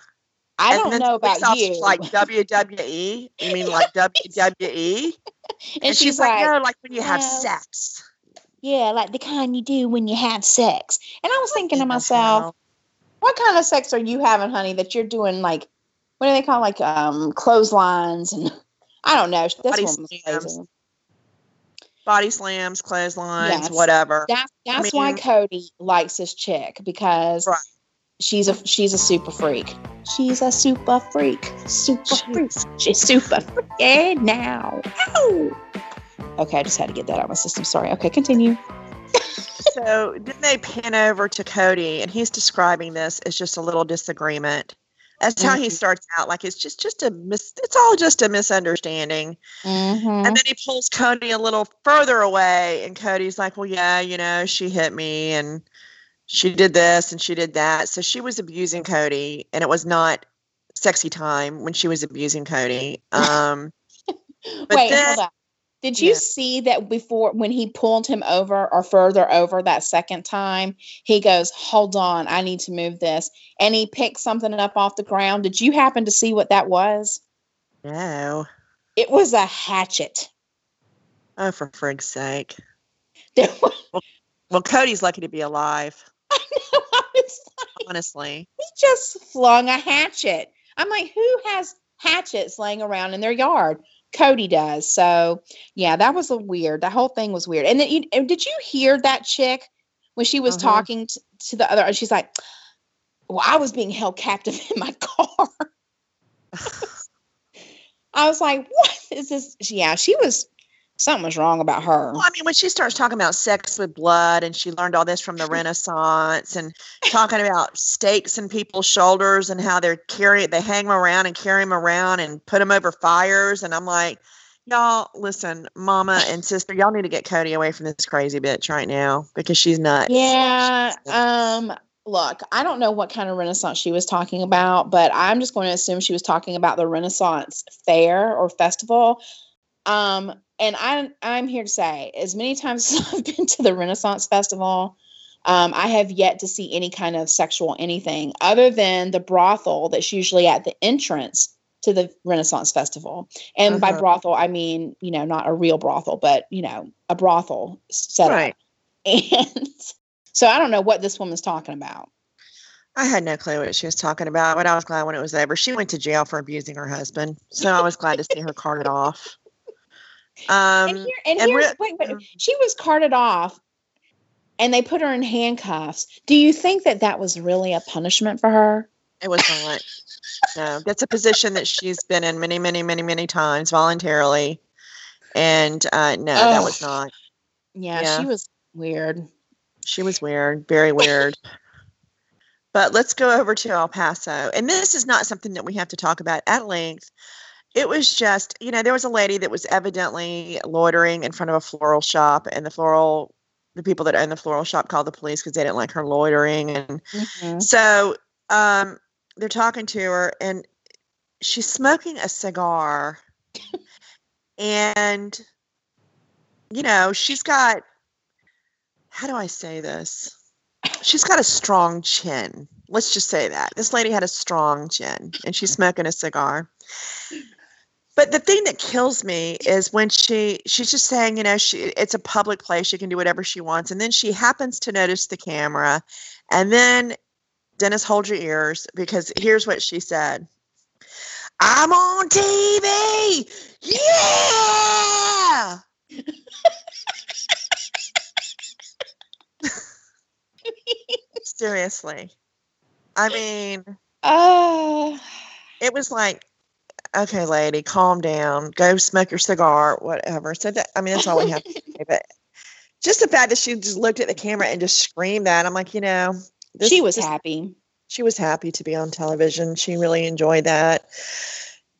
I And don't know about you. Like WWE? You mean like WWE? And, And, she's, like, no, like when you have sex. yeah, like the kind you do when you have sex. And I was thinking to myself, what kind of sex are you having, honey, that you're doing like what do they call like um clotheslines and I don't know. This Body slams. Body slams, clotheslines, Yes. whatever. That, that's why mean- Cody likes this chick because Right. She's a she's a super freak. She's a super freak. Super freak. She's super freak. And now. Ow! Okay, I just had to get that out of my system. Sorry. Okay, continue. so then they pan over to Cody, and he's describing this as just a little disagreement. That's how he Mhm. starts out. Like it's just just a mis- it's all just a misunderstanding. Mm-hmm. And then he pulls Cody a little further away, and Cody's like, "Well, yeah, you know, she hit me, and she did this, and she did that. So she was abusing Cody, and it was not sexy time when she was abusing Cody." Um, Wait, then- hold on. Did you Yeah. see that before when he pulled him over or further over that second time? He goes, Hold on, I need to move this. And he picked something up off the ground. Did you happen to see what that was? No. It was a hatchet. Oh, for frig's sake. Was, Well, Cody's lucky to be alive, like, honestly. he just flung a hatchet. I'm like, who has hatchets laying around in their yard? Cody does. So yeah, that was a weird. The whole thing was weird. And then you, and did you hear that chick when she was Uh-huh. talking to, to the other? She's like, "Well, I was being held captive in my car." I was like, "What is this?" Yeah, she was. Something was wrong about her. Well, I mean, when she starts talking about sex with blood and she learned all this from the Renaissance and talking about stakes in people's shoulders and how they're carry they hang them around and carry them around and put them over fires. And I'm like, y'all, listen, mama and sister, y'all need to get Cody away from this crazy bitch right now because she's nuts. Yeah. She's Um. Look, I don't know what kind of Renaissance she was talking about, but I'm just going to assume she was talking about the Renaissance fair or festival. Um. And I, I'm here to say, as many times as I've been to the Renaissance festival, um, I have yet to see any kind of sexual anything other than the brothel that's usually at the entrance to the Renaissance festival. And by Uh-huh. brothel, I mean you know not a real brothel, but you know a brothel set up. Right. And so I don't know what this woman's talking about. I had no clue what she was talking about, but I was glad when it was over. She went to jail for abusing her husband, so I was glad to see her carted off. Um, and here, and, and here's, re- wait, wait, she was carted off and they put her in handcuffs. Do you think that that was really a punishment for her? It was not. no, that's a position that she's been in many, many, many, many times voluntarily. And uh, no, that was not. Yeah, Yeah. she was weird. She was weird, very weird. but let's go over to El Paso. And this is not something that we have to talk about at length. It was just, you know, there was a lady that was evidently loitering in front of a floral shop, and the floral, the people that own the floral shop called the police because they didn't like her loitering. And So um, they're talking to her, and she's smoking a cigar. and, you know, she's got, how do I say this? She's got a strong chin. Let's just say that. This lady had a strong chin, and she's smoking a cigar. But the thing that kills me is when she she's just saying, you know, she it's a public place, she can do whatever she wants, and then she happens to notice the camera, and then Dennis, hold your ears because here's what she said. I'm on TV. Yeah. Seriously. I mean, Oh, it was like, okay, lady, calm down. Go smoke your cigar, whatever. So that I mean, that's all we have to say. But just the fact that she just looked at the camera and just screamed that, I'm like, you know, this- she was this- happy. she was happy to be on television. She really enjoyed that.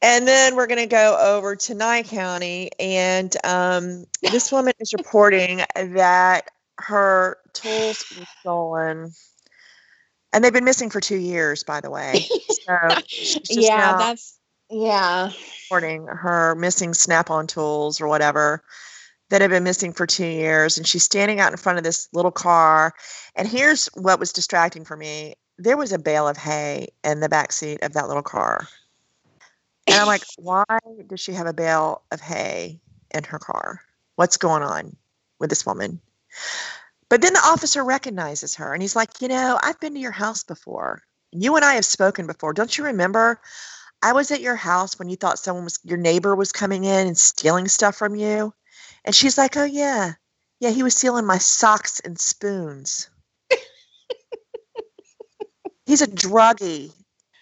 And then we're going to go over to Nye County, and um, this woman is reporting that her tools were stolen, and they've been missing for two years, by the way. So she's just Yeah, now that's yeah. reporting her missing Snap-on tools or whatever that have been missing for two years, and she's standing out in front of this little car. And here's what was distracting for me: there was a bale of hay in the back seat of that little car. And I'm like, why does she have a bale of hay in her car? What's going on with this woman? But then the officer recognizes her and he's like, you know, I've been to your house before. You and I have spoken before. Don't you remember? I was at your house when you thought someone was, your neighbor was coming in and stealing stuff from you. And she's like, oh, yeah. Yeah, he was stealing my socks and spoons. He's a druggie.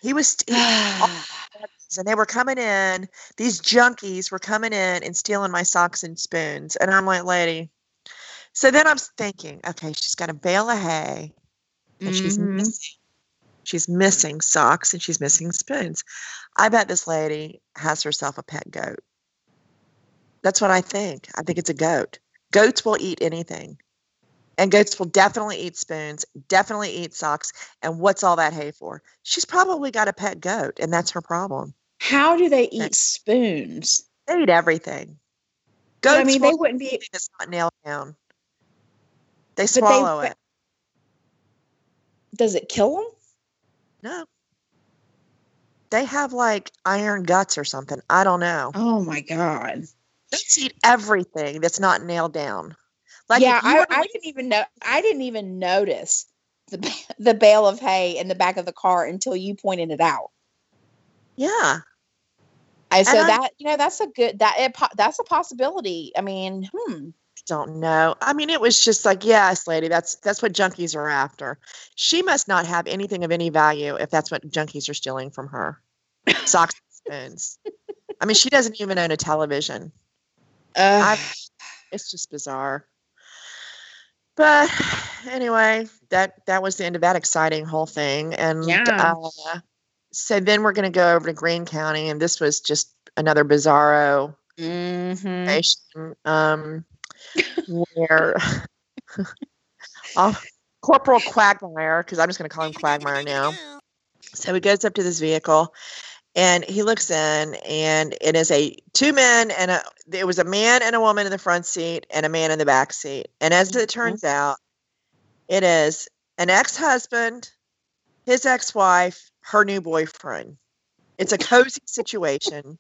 He was, he, and they were coming in. These junkies were coming in and stealing my socks and spoons. And I'm like, lady. So then I'm thinking, okay, she's got a bale of hay, and she's Mhm. missing, she's missing socks and she's missing spoons. I bet this lady has herself a pet goat. That's what I think. I think it's a goat. Goats will eat anything. And goats will definitely eat spoons, definitely eat socks. And what's all that hay for? She's probably got a pet goat, and that's her problem. How do they eat spoons? They eat everything. Goats I mean, they wouldn't be. that's not nailed down. They they- swallow but- it. Does it kill them? No. They have like iron guts or something. I don't know. Oh my god. They eat everything that's not nailed down. Like yeah, I, I didn't even know. I didn't even notice the the bale of hay in the back of the car until you pointed it out. yeah. I so I- that you know that's a good that it, that's a possibility. I mean, hmm. Don't know. I mean, it was just like, yes, lady, that's that's what junkies are after. She must not have anything of any value if that's what junkies are stealing from her. Socks and spoons. I mean, she doesn't even own a television. Ugh. It's just bizarre. But anyway, that that was the end of that exciting whole thing. And Yeah. uh, so then we're going to go over to Greene County, and this was just another bizarro Mhm. um, where uh, Corporal Quagmire, because I'm just going to call him Quagmire now. So he goes up to this vehicle and he looks in, and it is a two men and a there was a man and a woman in the front seat and a man in the back seat. And as it turns out, it is an ex-husband, his ex-wife, her new boyfriend. It's a cozy situation,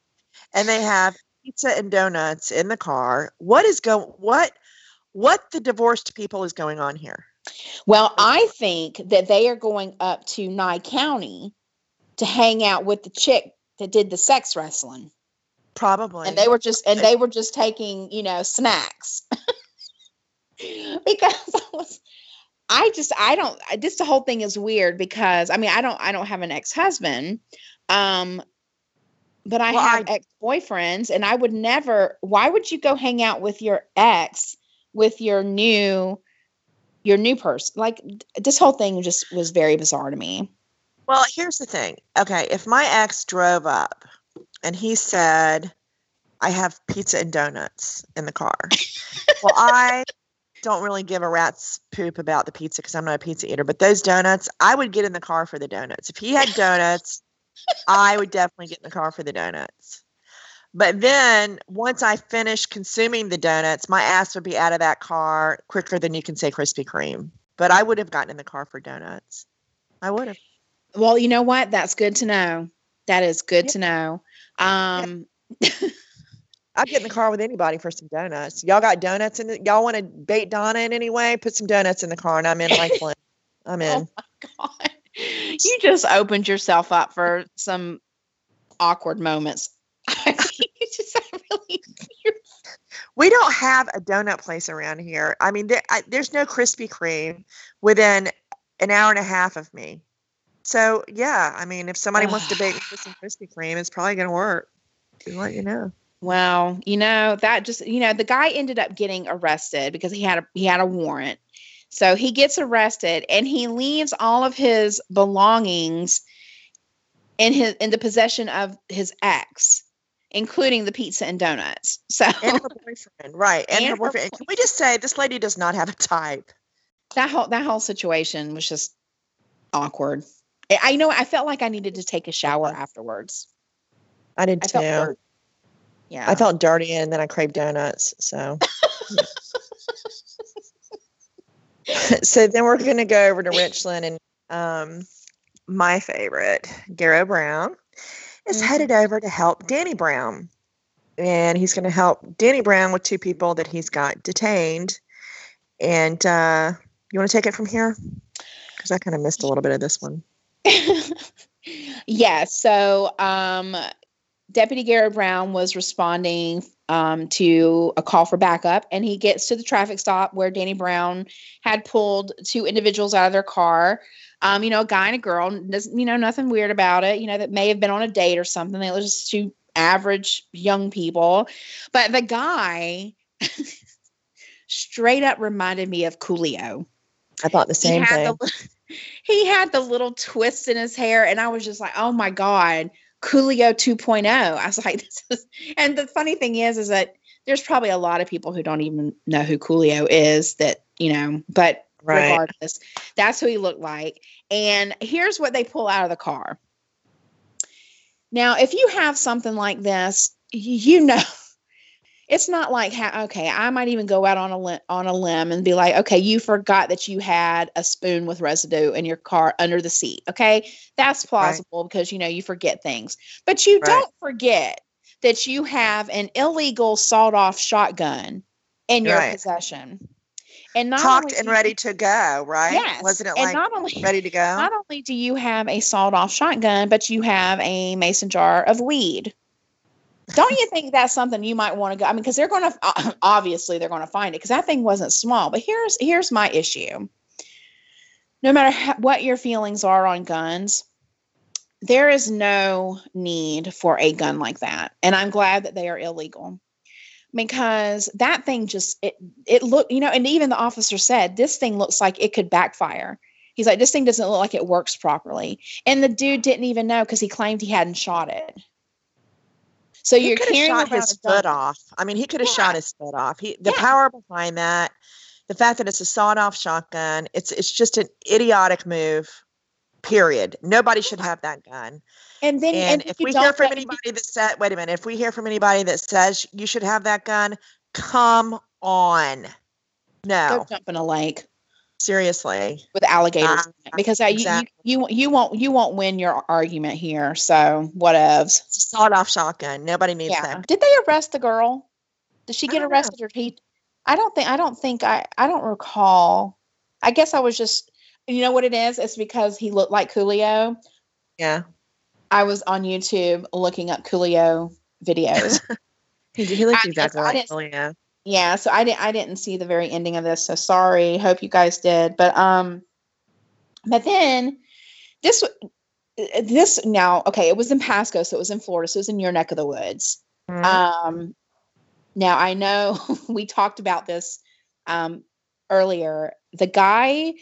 and they have pizza and donuts in the car. What is going? What? What the divorced people is going on here? Well, I think that they are going up to Nye County to hang out with the chick that did the sex wrestling. Probably. and they were just and they were just taking you know snacks because I was I just I don't I- this the whole thing is weird because I mean I don't I don't have an ex-husband um but I Well, have ex-boyfriends and I would never why would you go hang out with your ex with your new your new person like this whole thing just was very bizarre to me Well, here's the thing. Okay, if my ex drove up and he said, I have pizza and donuts in the car, well, I don't really give a rat's poop about the pizza because I'm not a pizza eater, but those donuts, I would get in the car for the donuts. If he had donuts, I would definitely get in the car for the donuts. But then once I finished consuming the donuts, my ass would be out of that car quicker than you can say Krispy Kreme. But I would have gotten in the car for donuts. I would have. well you know what that's good to know that is good Yeah. to know um I'd get in the car with anybody for some donuts. Y'all got donuts in it? Y'all want to bait Donna in any way? Put some donuts in the car and I'm in like one. I'm in. God. You just opened yourself up for some awkward moments. I mean, you just really. We don't have a donut place around here. I mean, there, I, there's no Krispy Kreme within an hour and a half of me. So, yeah, I mean, if somebody wants to bake me some Krispy Kreme, it's probably going to work. To let you know. Well, you know that just you know the guy ended up getting arrested because he had a he had a warrant. So he gets arrested and he leaves all of his belongings in his in the possession of his ex, including the pizza and donuts. So And her boyfriend, right? And, And her her boyfriend. Can we just say this lady does not have a type? that whole that whole situation was just awkward. I, I know I felt like I needed to take a shower afterwards. I did I too. felt. Yeah. I felt dirty and then I craved donuts. So. so then we're going to go over to Richland and um, my favorite, Garrett Brown, is Mhm. headed over to help Danny Brown. And he's going to help Danny Brown with two people that he's got detained. And uh, you want to take it from here? Because I kind of missed a little bit of this one. yeah. So, um, Deputy Garrett Brown was responding um, to a call for backup, and he gets to the traffic stop where Danny Brown had pulled two individuals out of their car. Um, you know, a guy and a girl. Doesn't you know nothing weird about it. You know that may have been on a date or something. They were just two average young people, but the guy straight up reminded me of Coolio I thought the same he thing. The, he had the little twist in his hair, and I was just like, "Oh my god, Coolio 2.0. I was like, "This is." And the funny thing is, is that there's probably a lot of people who don't even know who Coolio is. That you know, but Right. regardless, that's who he looked like. And here's what they pull out of the car. Now, if you have something like this, you know. It's not like ha- okay i might even go out on a limb on a limb and be like okay you forgot that you had a spoon with residue in your car under the seat okay that's plausible right. because you know you forget things but you right. don't forget that you have an illegal sawed off shotgun in your right. possession and not talked and ready to go, right? Yes. Wasn't it like not only, ready to go? Not only do you have a sawed off shotgun, but you have a mason jar of weed. Don't you think that's something you might want to go? I mean, because they're going uh, to obviously they're going to find it because that thing wasn't small. But here's here's my issue. No matter how, what your feelings are on guns, there is no need for a gun like that, and I'm glad that they are illegal because that thing just it it looked you know, and even the officer said this thing looks like it could backfire. He's like, this thing doesn't look like it works properly, and the dude didn't even know because he claimed he hadn't shot it. So he you're could have shot his foot off. I mean, he could have yeah. shot his foot off. He, the yeah. power behind that, the fact that it's a sawed-off shotgun, it's it's just an idiotic move. Period. Nobody should have that gun. And then, and, and if we hear from anybody that said, wait a minute, if we hear from anybody that says you should have that gun, come on. No. Go jump in a lake seriously. With alligators. Uh, because exactly. you, you you won't you won't win your argument here so what whatevs sawed off shotgun. Nobody needs yeah. that. Did they arrest the girl? Did she get arrested know. or he i don't think i don't think i i don't recall. I guess i was just you know what it is? It's because he looked like coolio. Yeah. I was on youtube looking up coolio videos. He, he looks exactly like coolio yeah so i didn't i didn't see the very ending of this so sorry hope you guys did but um but then this this now okay it was in pasco so it was in florida so it was in your neck of the woods mm-hmm. um now i know we talked about this um earlier the guy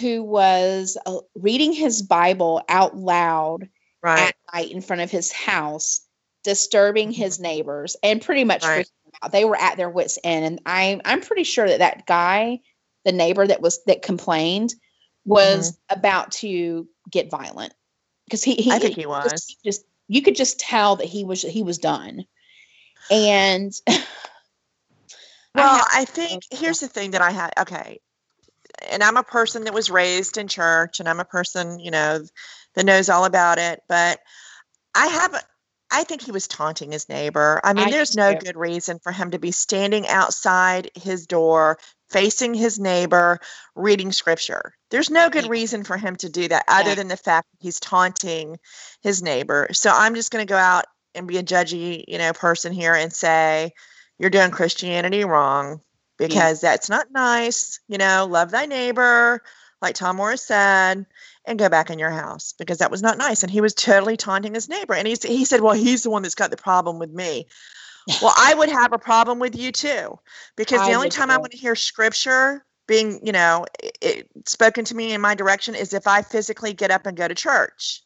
who was uh, reading his bible out loud right. at night in front of his house disturbing his mm-hmm. neighbors and pretty much right. They were at their wits end, and I'm I'm pretty sure that that guy, the neighbor that was that complained, was mm-hmm. about to get violent because he, he I think he was just, just you could just tell that he was he was done, and. well, I, I think here's the thing that I had. Okay, and I'm a person that was raised in church, and I'm a person, you know, that knows all about it. But I have I think he was taunting his neighbor. I mean, I there's no good reason for him to be standing outside his door, facing his neighbor, reading scripture. There's no good reason for him to do that other yeah. than the fact that he's taunting his neighbor. So I'm just going to go out and be a judgy, you know, person here and say, you're doing Christianity wrong because yeah. that's not nice. You know, love thy neighbor, like Tom Morris said and go back in your house because that was not nice. And he was totally taunting his neighbor. And he, he said, Well, he's the one that's got the problem with me. well, I would have a problem with you too because the only time. I want to hear scripture being, you know, it, spoken to me in my direction is if I physically get up and go to church.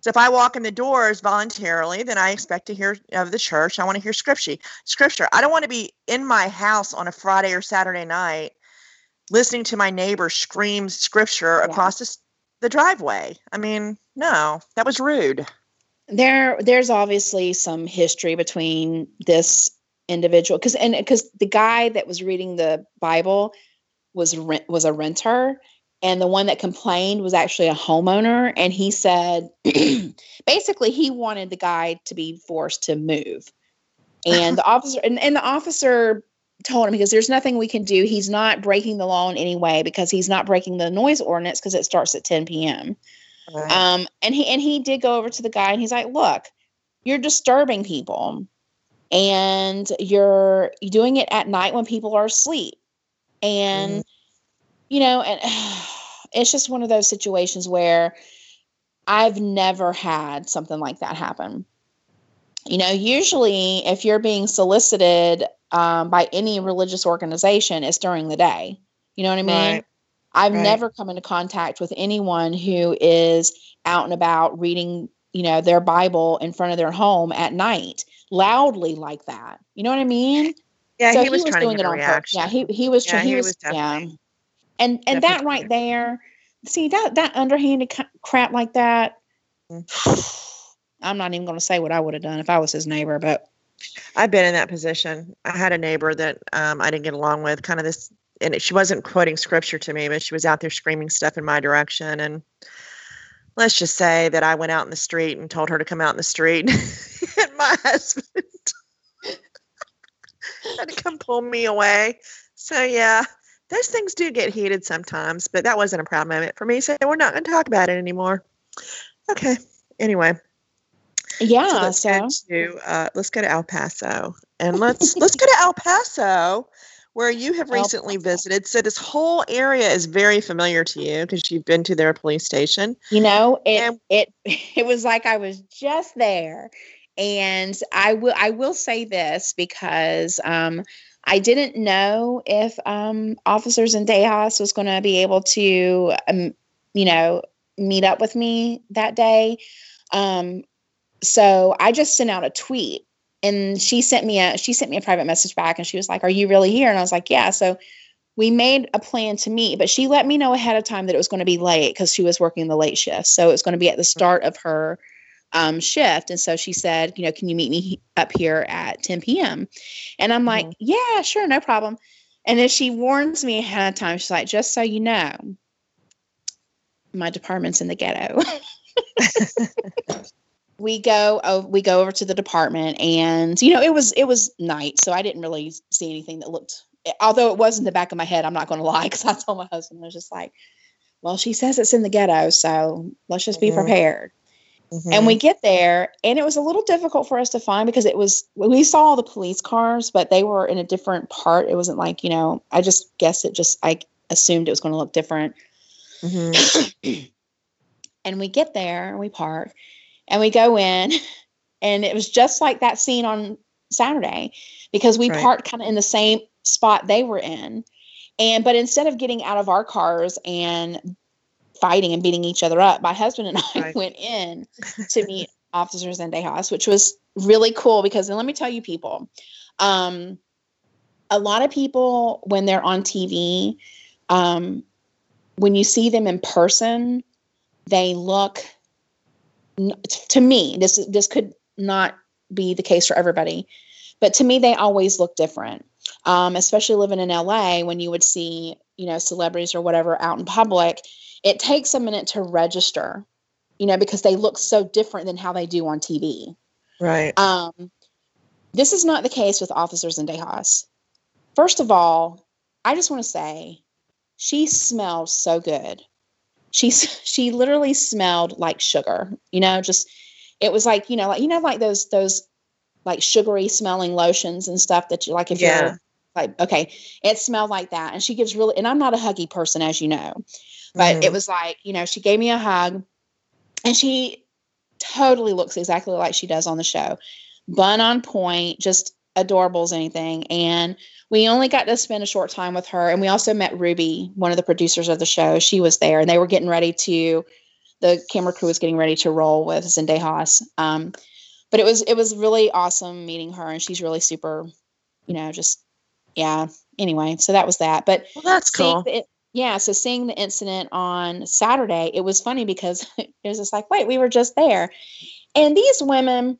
So if I walk in the doors voluntarily, then I expect to hear of the church. I want to hear scripture. Scripture. I don't want to be in my house on a Friday or Saturday night listening to my neighbor scream scripture yeah. across the the driveway. I mean, no, that was rude. There, there's obviously some history between this individual because and because the guy that was reading the Bible was rent was a renter, and the one that complained was actually a homeowner, and he said basically he wanted the guy to be forced to move, and the officer and, and the officer told him because there's nothing we can do. He's not breaking the law in any way because he's not breaking the noise ordinance because it starts at 10 p.m. Right. Um, and he and he did go over to the guy and he's like, "Look, you're disturbing people, and you're doing it at night when people are asleep, and mm. you know, and it's just one of those situations where I've never had something like that happen." You know, usually if you're being solicited um, by any religious organization is during the day. You know what I mean? Right. I've right. never come into contact with anyone who is out and about reading, you know, their Bible in front of their home at night loudly like that. You know what I mean? Yeah, so he, was, he was doing it on purpose. Yeah, he he was. Yeah, he, he was. was yeah. And and that right there, see that that underhanded crap like that. Mm. I'm not even going to say what I would have done if I was his neighbor, but I've been in that position. I had a neighbor that um, I didn't get along with, kind of this, and she wasn't quoting scripture to me, but she was out there screaming stuff in my direction. And let's just say that I went out in the street and told her to come out in the street, and my husband had to come pull me away. So yeah, those things do get heated sometimes, but that wasn't a proud moment for me. So we're not going to talk about it anymore. Okay. Anyway. Yeah. So let's So, go to uh, let's go to El Paso and let's let's go to El Paso, where you have recently visited. So this whole area is very familiar to you because you've been to their police station. you know, it And- it it was like I was just there. And I will I will say this because um I didn't know if um Officer Zendejas was going to be able to um, you know, meet up with me that day. Um so I just sent out a tweet and she sent me a she sent me a private message back and she was like, "Are you really here?" And I was like, "Yeah." So we made a plan to meet, but she let me know ahead of time that it was going to be late because she was working the late shift. So it was going to be at the start of her um, shift. And so she said, you know, can you meet me up here at 10 p.m.? And I'm like, yeah, sure, no problem. And then she warns me ahead of time. She's like, just so you know, my department's in the ghetto. we go oh, we go over to the department and you know it was it was night so i didn't really see anything that looked although it was in the back of my head i'm not going to lie because i told my husband i was just like well she says it's in the ghetto so let's just be Mhm. prepared Mm-hmm. and we get there and it was a little difficult for us to find because it was we saw all the police cars but they were in a different part it wasn't like you know i just guessed it just i assumed it was going to look different Mhm. and we get there and we park and we go in and it was just like that scene on saturday because we Right. parked kind of in the same spot they were in and but instead of getting out of our cars and fighting and beating each other up my husband and i Right. went in to meet Officer Zendejas, which was really cool because and let me tell you people um a lot of people when they're on tv um when you see them in person they look to me this is this could not be the case for everybody but to me they always look different um, especially living in la when you would see you know celebrities or whatever out in public it takes a minute to register you know because they look so different than how they do on tv right. um, this is not the case with Officer Zendejas. First of all, I just want to say she smells so good. She's she literally smelled like sugar. You know, just it was like you know, like you know, like those those like sugary smelling lotions and stuff that you like if Yeah. you're like okay, it smelled like that. And she gives really, and I'm not a huggy person as you know, but it Mhm. was like you know she gave me a hug, and she totally looks exactly like she does on the show bun on point, just adorable as anything. And we only got to spend a short time with her. And we also met Ruby, one of the producers of the show. She was there and they were getting ready to, the camera crew was getting ready to roll with Zendejas. Um, but it was, it was really awesome meeting her and she's really super, you know, just, yeah. Anyway, so that was that. But Well, that's cool. the- yeah, so seeing the incident on Saturday, it was funny because it was just like, wait, we were just there. And these women,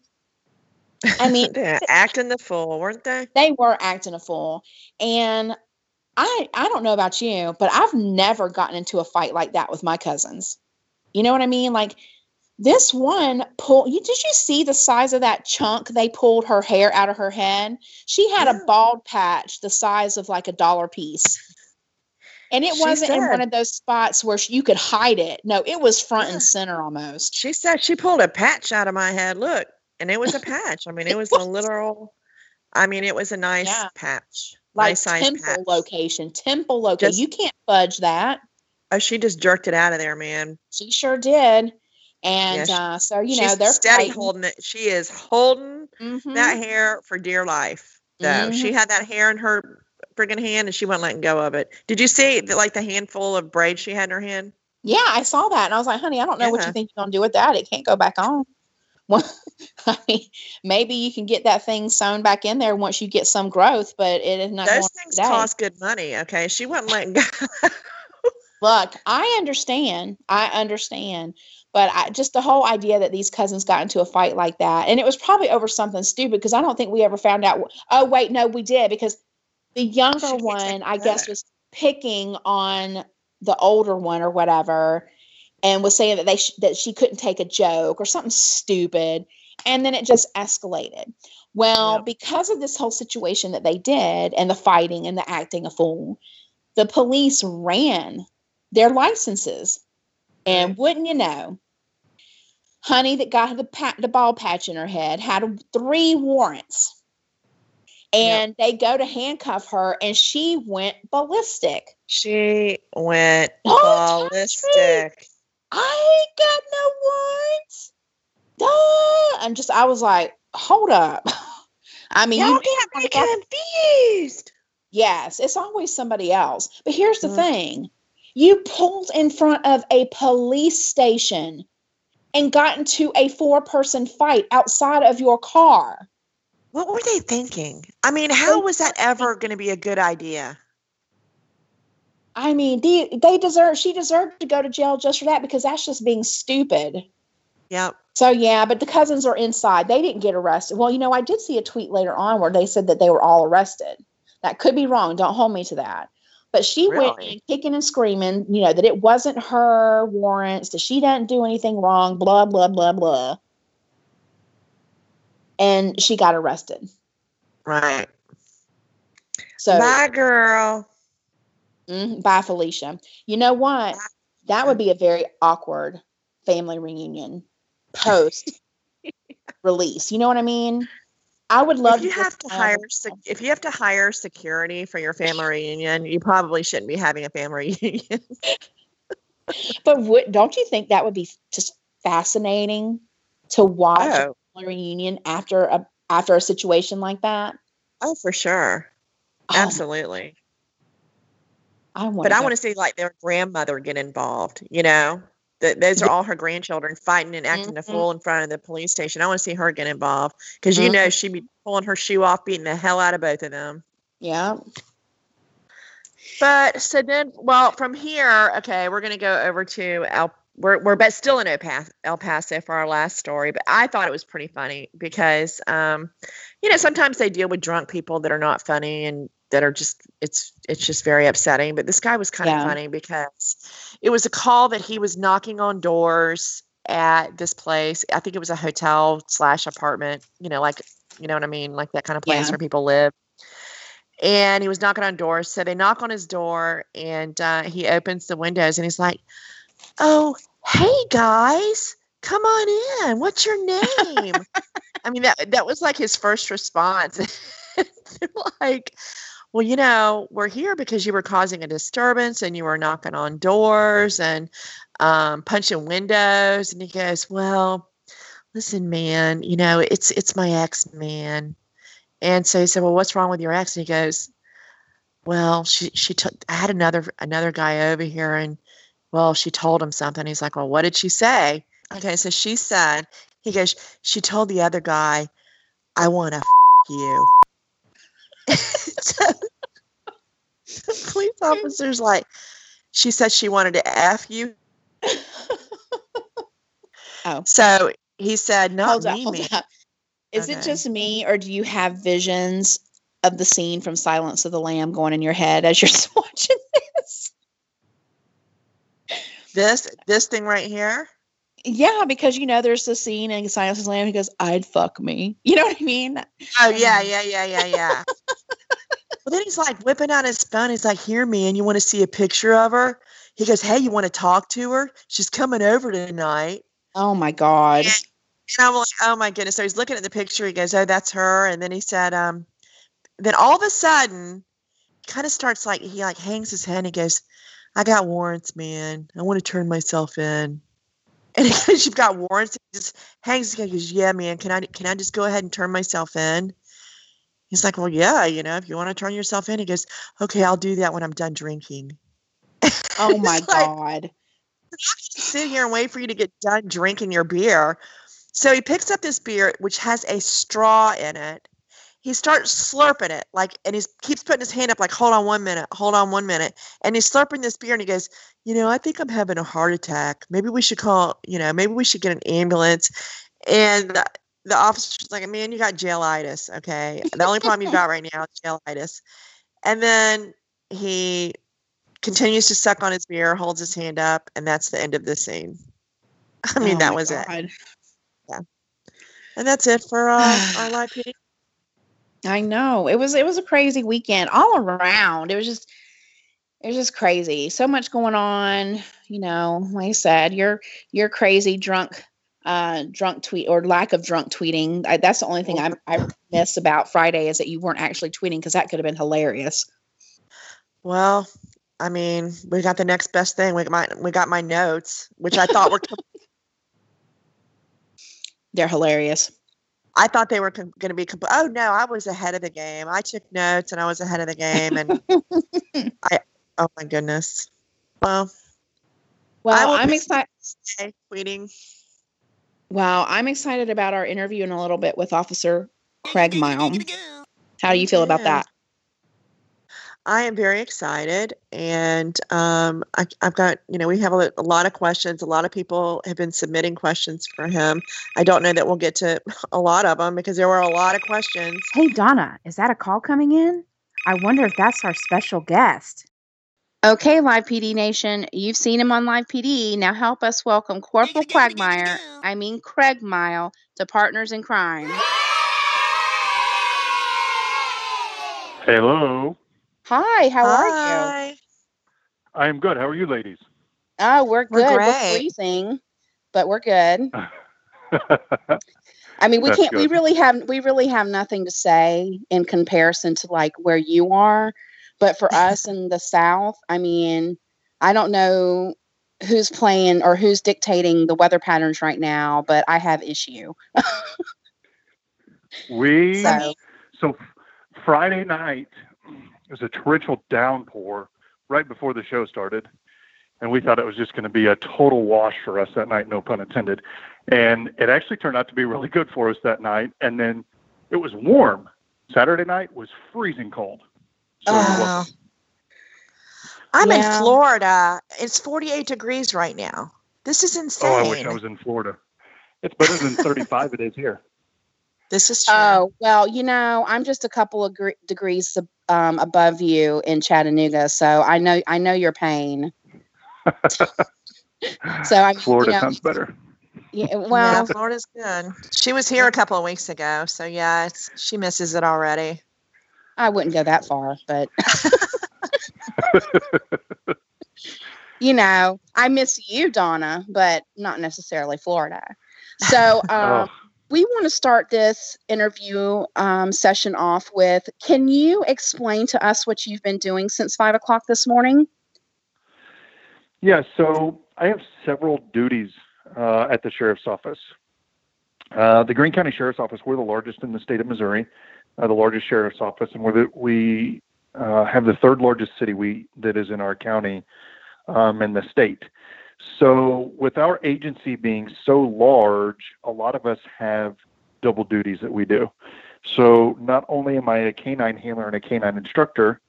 I mean, acting the fool, weren't they? they were acting a fool. And I I don't know about you, but I've never gotten into a fight like that with my cousins. You know what I mean? Like this one pull you did you see the size of that chunk they pulled her hair out of her head? She had Yeah. a bald patch the size of like a dollar piece. And it She wasn't in one of those spots where sh- you could hide it. No, it was front Yeah. and center almost. She said she pulled a patch out of my head. Look, and it was a patch. I mean, it was a literal. I mean, it was a nice Yeah. patch, Like nice temple patch. location, temple location. Just- you can't fudge that. Oh, she just jerked it out of there, man. She sure did. And she- uh, so you know they're steady fighting. holding it. She is holding Mhm. that hair for dear life. Though she Mhm. had that hair in her friggin' hand, and she wasn't letting go of it. Did you see the, like the handful of braids she had in her hand? Yeah, I saw that, and I was like, "Honey, I don't know what you think you're gonna do with that. It can't go back on." Well, I mean, maybe you can get that thing sewn back in there once you get some growth, but it is not. Those things today. cost good money. Okay, she wasn't letting go. Look, I understand. I understand. But I, just the whole idea that these cousins got into a fight like that, and it was probably over something stupid because I don't think we ever found out. Oh, wait, no, we did because the younger one, I guess, was picking on the older one or whatever, and was saying that they sh- that she couldn't take a joke or something stupid, and then it just escalated. Well, Yep. because of this whole situation that they did, and the fighting and the acting a fool, the police ran their licenses, and wouldn't you know, honey that got the the ball patch in her head had three warrants and they go to handcuff her and she went ballistic She went Oh, ballistic. I ain't got no warrants Duh. i'm just i was like hold up i mean Y'all you get me confused. yes it's always somebody else but here's the Mhm. thing you pulled in front of a police station and got into a four person fight outside of your car What were they thinking? I mean, how was that ever going to be a good idea? I mean, they, they deserve, she deserved to go to jail just for that because that's just being stupid. Yep. So, yeah, but the cousins are inside. They didn't get arrested. Well, you know, I did see a tweet later on where they said that they were all arrested. That could be wrong. Don't hold me to that. But she went Really? in kicking and screaming, you know, that it wasn't her warrants, that she didn't do anything wrong, blah, blah, blah, blah. And she got arrested. Right. So, my girl. Mhm, Bye, Felicia. You know what? That would be a very awkward family reunion post release. You know what I mean? I would love If you to have to hire, sec- if you have to hire security for your family reunion, you probably shouldn't be having a family reunion. but would, don't you think that would be just fascinating to watch oh, a family reunion after a after a situation like that? oh, for sure, Oh, absolutely. I want. but I want to see like their grandmother get involved. You know, that those are all her grandchildren fighting and acting a Mhm. fool in front of the police station. I want to see her get involved because you know she'd be pulling her shoe off, beating the hell out of both of them. Yeah. But so then, well, from here, okay, we're gonna go over to El. We're we're but still in El Paso, El Paso for our last story. But I thought it was pretty funny because, um, you know, sometimes they deal with drunk people that are not funny and that are just it's it's just very upsetting. But this guy was kind of funny because it was a call that he was knocking on doors at this place. I think it was a hotel slash apartment. You know, like you know what I mean, like that kind of place Yeah. where people live and he was knocking on doors. So they knock on his door, and uh, he opens the windows, and he's like, "Oh, hey guys, come on in. What's your name?" I mean, that that was like his first response. Like, "Well, you know, we're here because you were causing a disturbance, and you were knocking on doors and um, punching windows." And he goes, "Well." Listen, man, you know, it's it's my ex man. And so he said, "Well, what's wrong with your ex?" And he goes, "Well, she she took. I had another another guy over here, and well, she told him something." He's like, "Well, what did she say?" Okay, so she said, "He goes. She told the other guy, I want to f- you." so the police officer's like, "She said she wanted to f you." Oh. So he said, "Not hold up, hold man." up. Is it just me, or do you have visions of the scene from Silence of the Lamb going in your head as you're watching this? This this thing right here. Yeah, because you know there's the scene in Silence of the Lamb. He goes, "I'd fuck me." You know what I mean? Oh yeah, um, yeah, yeah, yeah, yeah. Well, then he's like whipping out his phone. He's like, "Hear me, and you want to see a picture of her?" He goes, "Hey, you want to talk to her? She's coming over tonight." Oh my god! And I'm like, "Oh my goodness!" So he's looking at the picture. He goes, "Oh, that's her." And then he said, "Um," then all of a sudden, kind of starts like he like hangs his head. and He goes, "I got warrants, man. I want to turn myself in." And he goes, "You've got warrants?" He just hangs his head. He goes, "Yeah, man. Can I can I just go ahead and turn myself in?" He's like, "Well, yeah. You know, if you want to turn yourself in," he goes, "Okay, I'll do that when I'm done drinking." Oh my like, god! sit here and wait for you to get done drinking your beer. So he picks up this beer, which has a straw in it. he starts slurping it like and he keeps putting his hand up like hold on one minute hold on one minute and he's slurping this beer and he goes you know i think i'm having a heart attack maybe we should call you know maybe we should get an ambulance and the, officer's like man you got jailitis okay the only problem you've got right now is jailitis and then he continues to suck on his beer holds his hand up and that's the end of the scene i mean Oh that was it Yeah. and that's it for uh, our live PD. I know. It was it was a crazy weekend all around. It was just it was just crazy. So much going on, you know, like I said, you're you're crazy drunk uh drunk tweet or lack of drunk tweeting. I, that's the only thing I I miss about Friday is that you weren't actually tweeting because that could have been hilarious. Well, I mean, we got the next best thing. We got my we got my notes, which I thought were They're hilarious. I thought they were com- going to be. Comp- oh no, I was ahead of the game. I took notes and I was ahead of the game, and I. Oh my goodness. Well, Well, I'm excited. tweeting. Well, I'm excited about our interview in a little bit with Officer Craig Milne. How do you feel about that? I am very excited, and um, I, I've got you know we have a, a lot of questions. A lot of people have been submitting questions for him. I don't know that we'll get to a lot of them because there were a lot of questions. Hey, Donna, is that a call coming in? I wonder if that's our special guest. Okay, Live PD Nation, you've seen him on Live PD. Now help us welcome Corporal Quagmire, I mean Craig Mile, to Partners in Crime. Hello. Hi, how are you? I am good. How are you ladies? Oh, we're We're good. We're, freezing, but we're good. I mean, we That's can't. We really have. We really have nothing to say in comparison to like where you are. But for us in the South, I mean, I don't know who's playing or who's dictating the weather patterns right now, but I have issue. we So so Friday night it was a torrential downpour right before the show started, and we thought it was just going to be a total wash for us that night, no pun intended. And it actually turned out to be really good for us that night. And then it was warm. Saturday night was freezing cold. So it Oh. I'm Yeah. in Florida. It's 48 degrees right now. This is insane. oh, I wish I was in Florida. It's better than 35 it is here. This is true. Oh, well, you know, I'm just a couple of gre- degrees ab- um, above you in Chattanooga, so I know I know your pain. So I mean, Florida you know, sounds better. yeah, yeah, well, Florida's good. She was here a couple of weeks ago, so yeah, it's, she misses it already. I wouldn't go that far, but you know, I miss you, Donna, but not necessarily Florida. So um, Oh, we want to start this interview um, session off with can you explain to us what you've been doing since five o'clock this morning? Yeah, so I have several duties uh, at the sheriff's office. Uh, the Greene County Sheriff's Office, we're the largest in the state of Missouri, uh, the largest sheriff's office, and we're the, we uh, have the third largest city we that is in our county um, in the state. So, with our agency being so large, a lot of us have double duties that we do. So, not only am I a canine handler and a canine instructor,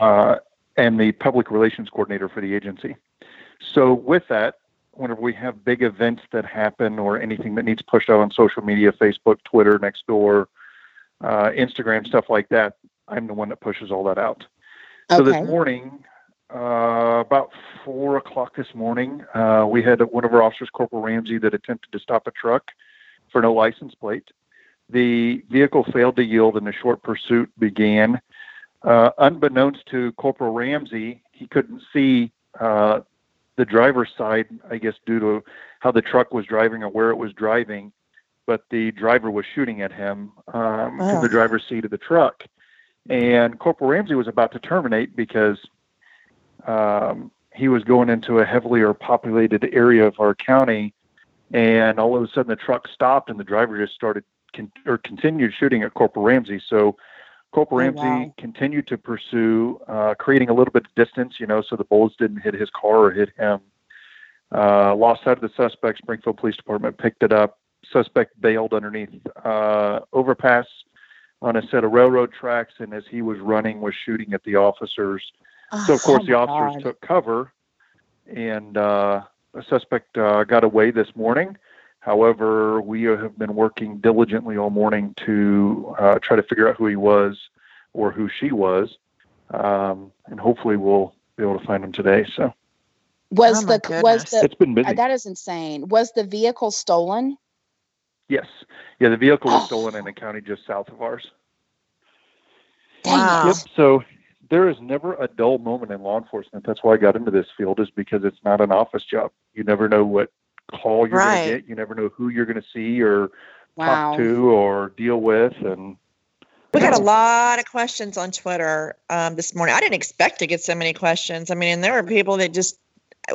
uh, and the public relations coordinator for the agency. So, with that, whenever we have big events that happen or anything that needs pushed out on social media Facebook, Twitter, Nextdoor, uh, Instagram, stuff like that, I'm the one that pushes all that out. So, Okay. this morning, uh, about four o'clock this morning, uh, we had one of our officers, Corporal Ramsey, that attempted to stop a truck for no license plate. The vehicle failed to yield and a short pursuit began. Uh, unbeknownst to Corporal Ramsey, he couldn't see uh, the driver's side, I guess, due to how the truck was driving or where it was driving. But the driver was shooting at him um, from Oh. the driver's seat of the truck. And Corporal Ramsey was about to terminate because um, he was going into a heavily or populated area of our county. And all of a sudden, the truck stopped and the driver just started con- or continued shooting at Corporal Ramsey. So Corporal Oh, Ramsey wow. continued to pursue, uh, creating a little bit of distance, you know, so the bullets didn't hit his car or hit him. Uh, lost sight of the suspect. Springfield Police Department picked it up, suspect bailed underneath uh, overpass on a set of railroad tracks, and as he was running, was shooting at the officers. So of course Oh the officers God. took cover, and uh, the suspect uh, got away this morning. However, we have been working diligently all morning to uh, try to figure out who he was or who she was, um, and hopefully we'll be able to find him today. So Was Oh, my the was the it's been busy. uh, that is insane. Was the vehicle stolen? yes, yeah, the vehicle was Oh. stolen in a county just south of ours. Wow. Yep. So there is never a dull moment in law enforcement. That's why I got into this field, is because it's not an office job. You never know what call you're Right. going to get. You never know who you're going to see or Wow. talk to or deal with. And We got a lot of questions on Twitter um, this morning. I didn't expect to get so many questions. I mean, and there were people that just,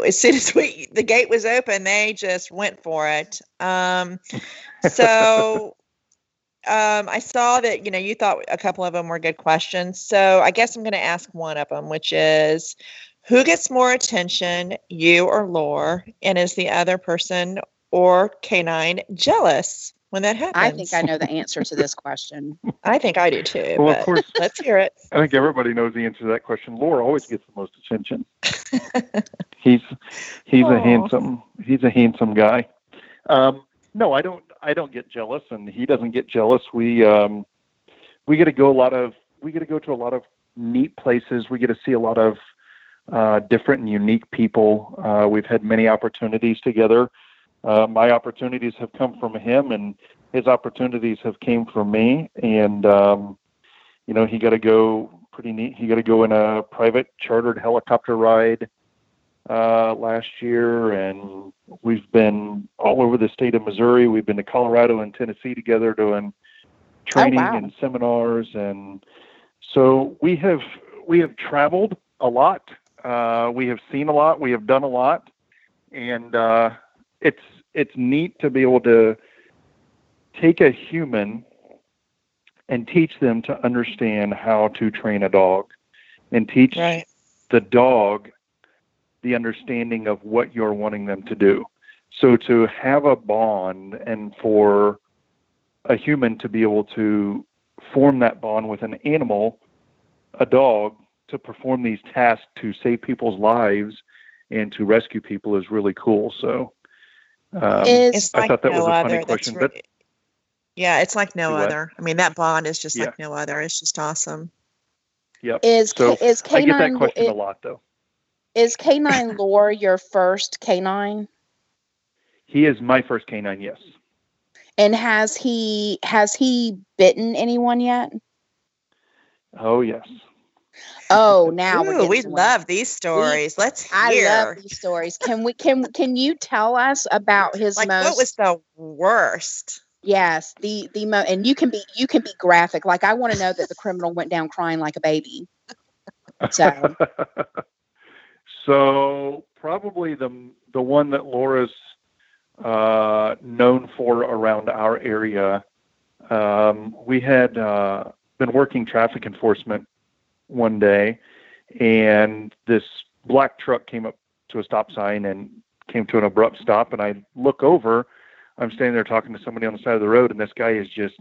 as soon as we the gate was open, they just went for it. Um, so um, I saw that you know you thought a couple of them were good questions. So I guess I'm going to ask one of them, which is, who gets more attention, you or Lore, and is the other person or canine jealous when that happens? I think I know the answer to this question. I think I do too. well, of but course, let's hear it. I think everybody knows the answer to that question. Laura always gets the most attention. he's he's a handsome he's a handsome guy. Um, no, I don't I don't get jealous, and he doesn't get jealous. We um, we get to go a lot of we get to go to a lot of neat places. We get to see a lot of uh, different and unique people. Uh, we've had many opportunities together. Uh, my opportunities have come from him, and his opportunities have came from me. And um, you know, he got to go pretty neat. He got to go in a private chartered helicopter ride uh, last year, and we've been all over the state of Missouri. We've been to Colorado and Tennessee together doing training wow. and seminars, and so we have we have traveled a lot. Uh, we have seen a lot. We have done a lot, and uh, it's it's neat to be able to take a human and teach them to understand how to train a dog and teach Right. the dog the understanding of what you're wanting them to do. So to have a bond and for a human to be able to form that bond with an animal, a dog, to perform these tasks to save people's lives and to rescue people is really cool. So um, It's I like thought that no was a funny other. That's question, re- but- yeah, it's like no other. I mean, that bond is just Yeah. like no other. It's just awesome. yep. is So, K- is I get that canine question i- a lot though. is canine lore your first canine? He is my first canine, yes. And has he has he bitten anyone yet? Oh yes. Oh, now we're Ooh, we somewhere. love these stories. Let's I hear. love these stories. Can we can can you tell us about his like, most what was the worst? yes the the mo and you can be you can be graphic. Like I want to know that the criminal went down crying like a baby. So so probably the the one that Laura's uh, known for around our area. Um, we had uh, been working traffic enforcement one day, and this black truck came up to a stop sign and came to an abrupt stop. And I look over. I'm standing there talking to somebody on the side of the road, and this guy is just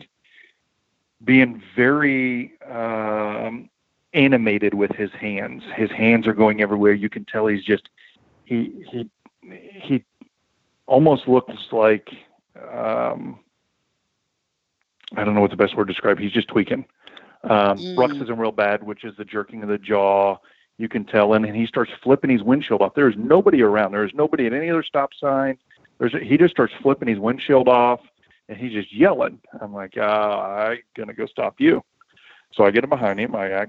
being very um, animated with his hands. His hands are going everywhere. You can tell he's just he he he almost looks like um, I don't know what the best word to describe. He's just tweaking. Um, Mm. Bruxism real bad, which is the jerking of the jaw. You can tell, and, and he starts flipping his windshield off. There is nobody around. There is nobody at any other stop sign. There's he just starts flipping his windshield off, and he's just yelling. I'm like, uh, I'm gonna go stop you. So I get him behind him. I, I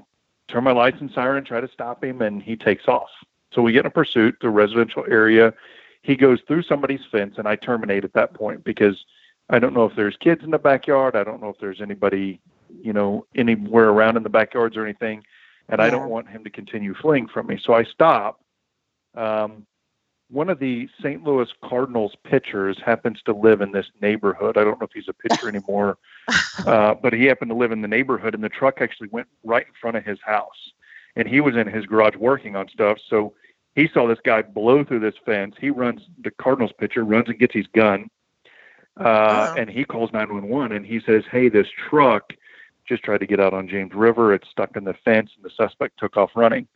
turn my lights and siren, try to stop him, and he takes off. So we get in a pursuit through a residential area. He goes through somebody's fence, and I terminate at that point because I don't know if there's kids in the backyard. I don't know if there's anybody, you know, anywhere around in the backyards or anything, and I don't want him to continue fleeing from me. So I stop. Um, one of the St. Louis Cardinals pitchers happens to live in this neighborhood. I don't know if he's a pitcher anymore, uh, but he happened to live in the neighborhood, and the truck actually went right in front of his house. And he was in his garage working on stuff. So he saw this guy blow through this fence. He runs, the Cardinals pitcher runs and gets his gun, Uh, Oh. And he calls 911 and he says, Hey, this truck just tried to get out on James River. It's stuck in the fence and the suspect took off running.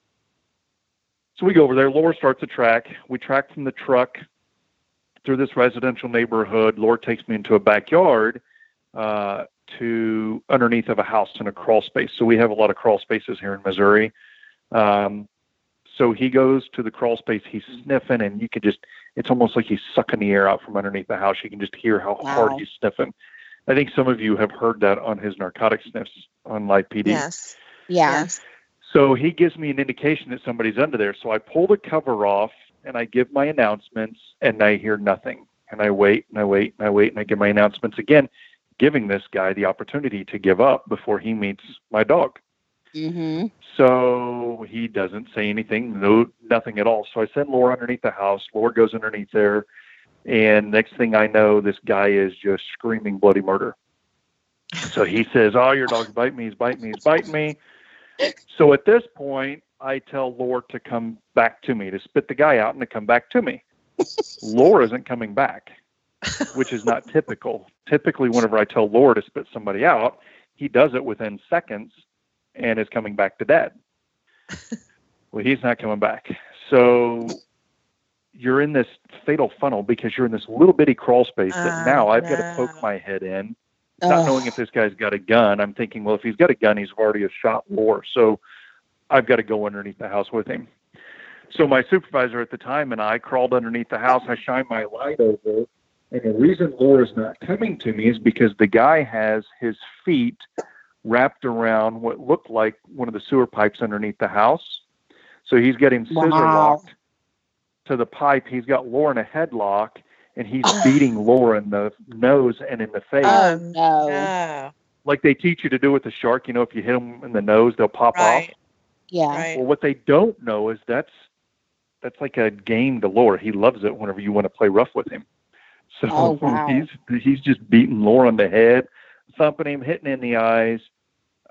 So we go over there. Laura starts a track. We track from the truck through this residential neighborhood. Laura takes me into a backyard uh, to underneath of a house in a crawl space. So we have a lot of crawl spaces here in Missouri. Um, so he goes to the crawl space. He's sniffing, and you can just, it's almost like he's sucking the air out from underneath the house. You can just hear how hard he's sniffing. I think some of you have heard that on his narcotic sniffs on Live PD. Yes. Yeah. Yes. So he gives me an indication that somebody's under there. So I pull the cover off and I give my announcements and I hear nothing. And I wait and I wait and I wait and I give my announcements again, giving this guy the opportunity to give up before he meets my dog. Mm-hmm. So he doesn't say anything, no, nothing at all. So I send Laura underneath the house. Laura goes underneath there. And next thing I know, this guy is just screaming bloody murder. So he says, Oh, your dog's biting me. He's biting me. He's biting me. So at this point, I tell Laura to come back to me, to spit the guy out and to come back to me. Laura isn't coming back, which is not typical. Typically, whenever I tell Laura to spit somebody out, he does it within seconds and is coming back to dad. well, he's not coming back. So you're in this fatal funnel because you're in this little bitty crawl space that now ah, I've got to poke my head in not knowing if this guy's got a gun, I'm thinking, well, if he's got a gun, he's already a shot war. So I've got to go underneath the house with him. So my supervisor at the time and I crawled underneath the house. I shine my light over. And the reason Laura's not coming to me is because the guy has his feet wrapped around what looked like one of the sewer pipes underneath the house. So he's getting scissor Wow. locked to the pipe. He's got Laura in a headlock and he's beating Laura in the nose and in the face Oh, Um, no. no. like they teach you to do with the shark. You know, if you hit them in the nose, they'll pop Right. off. Yeah. Right. Well, what they don't know is that's that's like a game galore. He loves it whenever you want to play rough with him. So Oh, wow. he's he's just beating Laura on the head, thumping him, hitting in the eyes.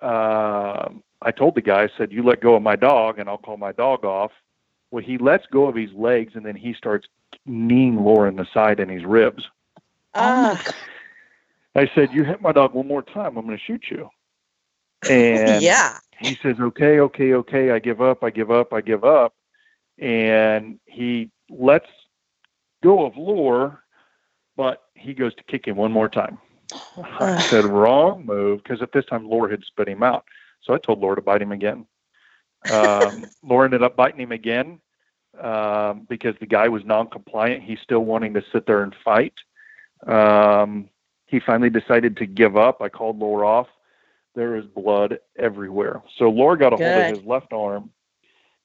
Um, I told the guy, I said, "You let go of my dog, and I'll call my dog off." Well, he lets go of his legs, and then he starts kneeing Laura in the side and his ribs. Oh, Ah, I said, "You hit my dog one more time, I'm going to shoot you." And yeah. he says, okay, okay, okay, I give up, I give up, I give up. And he lets go of Lore, but he goes to kick him one more time. I said, wrong move, because at this time Lore had spit him out. So I told Lore to bite him again. Um, Lore ended up biting him again um, because the guy was non-compliant. He's still wanting to sit there and fight. Um, he finally decided to give up. I called Lore off there is blood everywhere. So Laura got a hold of his left arm.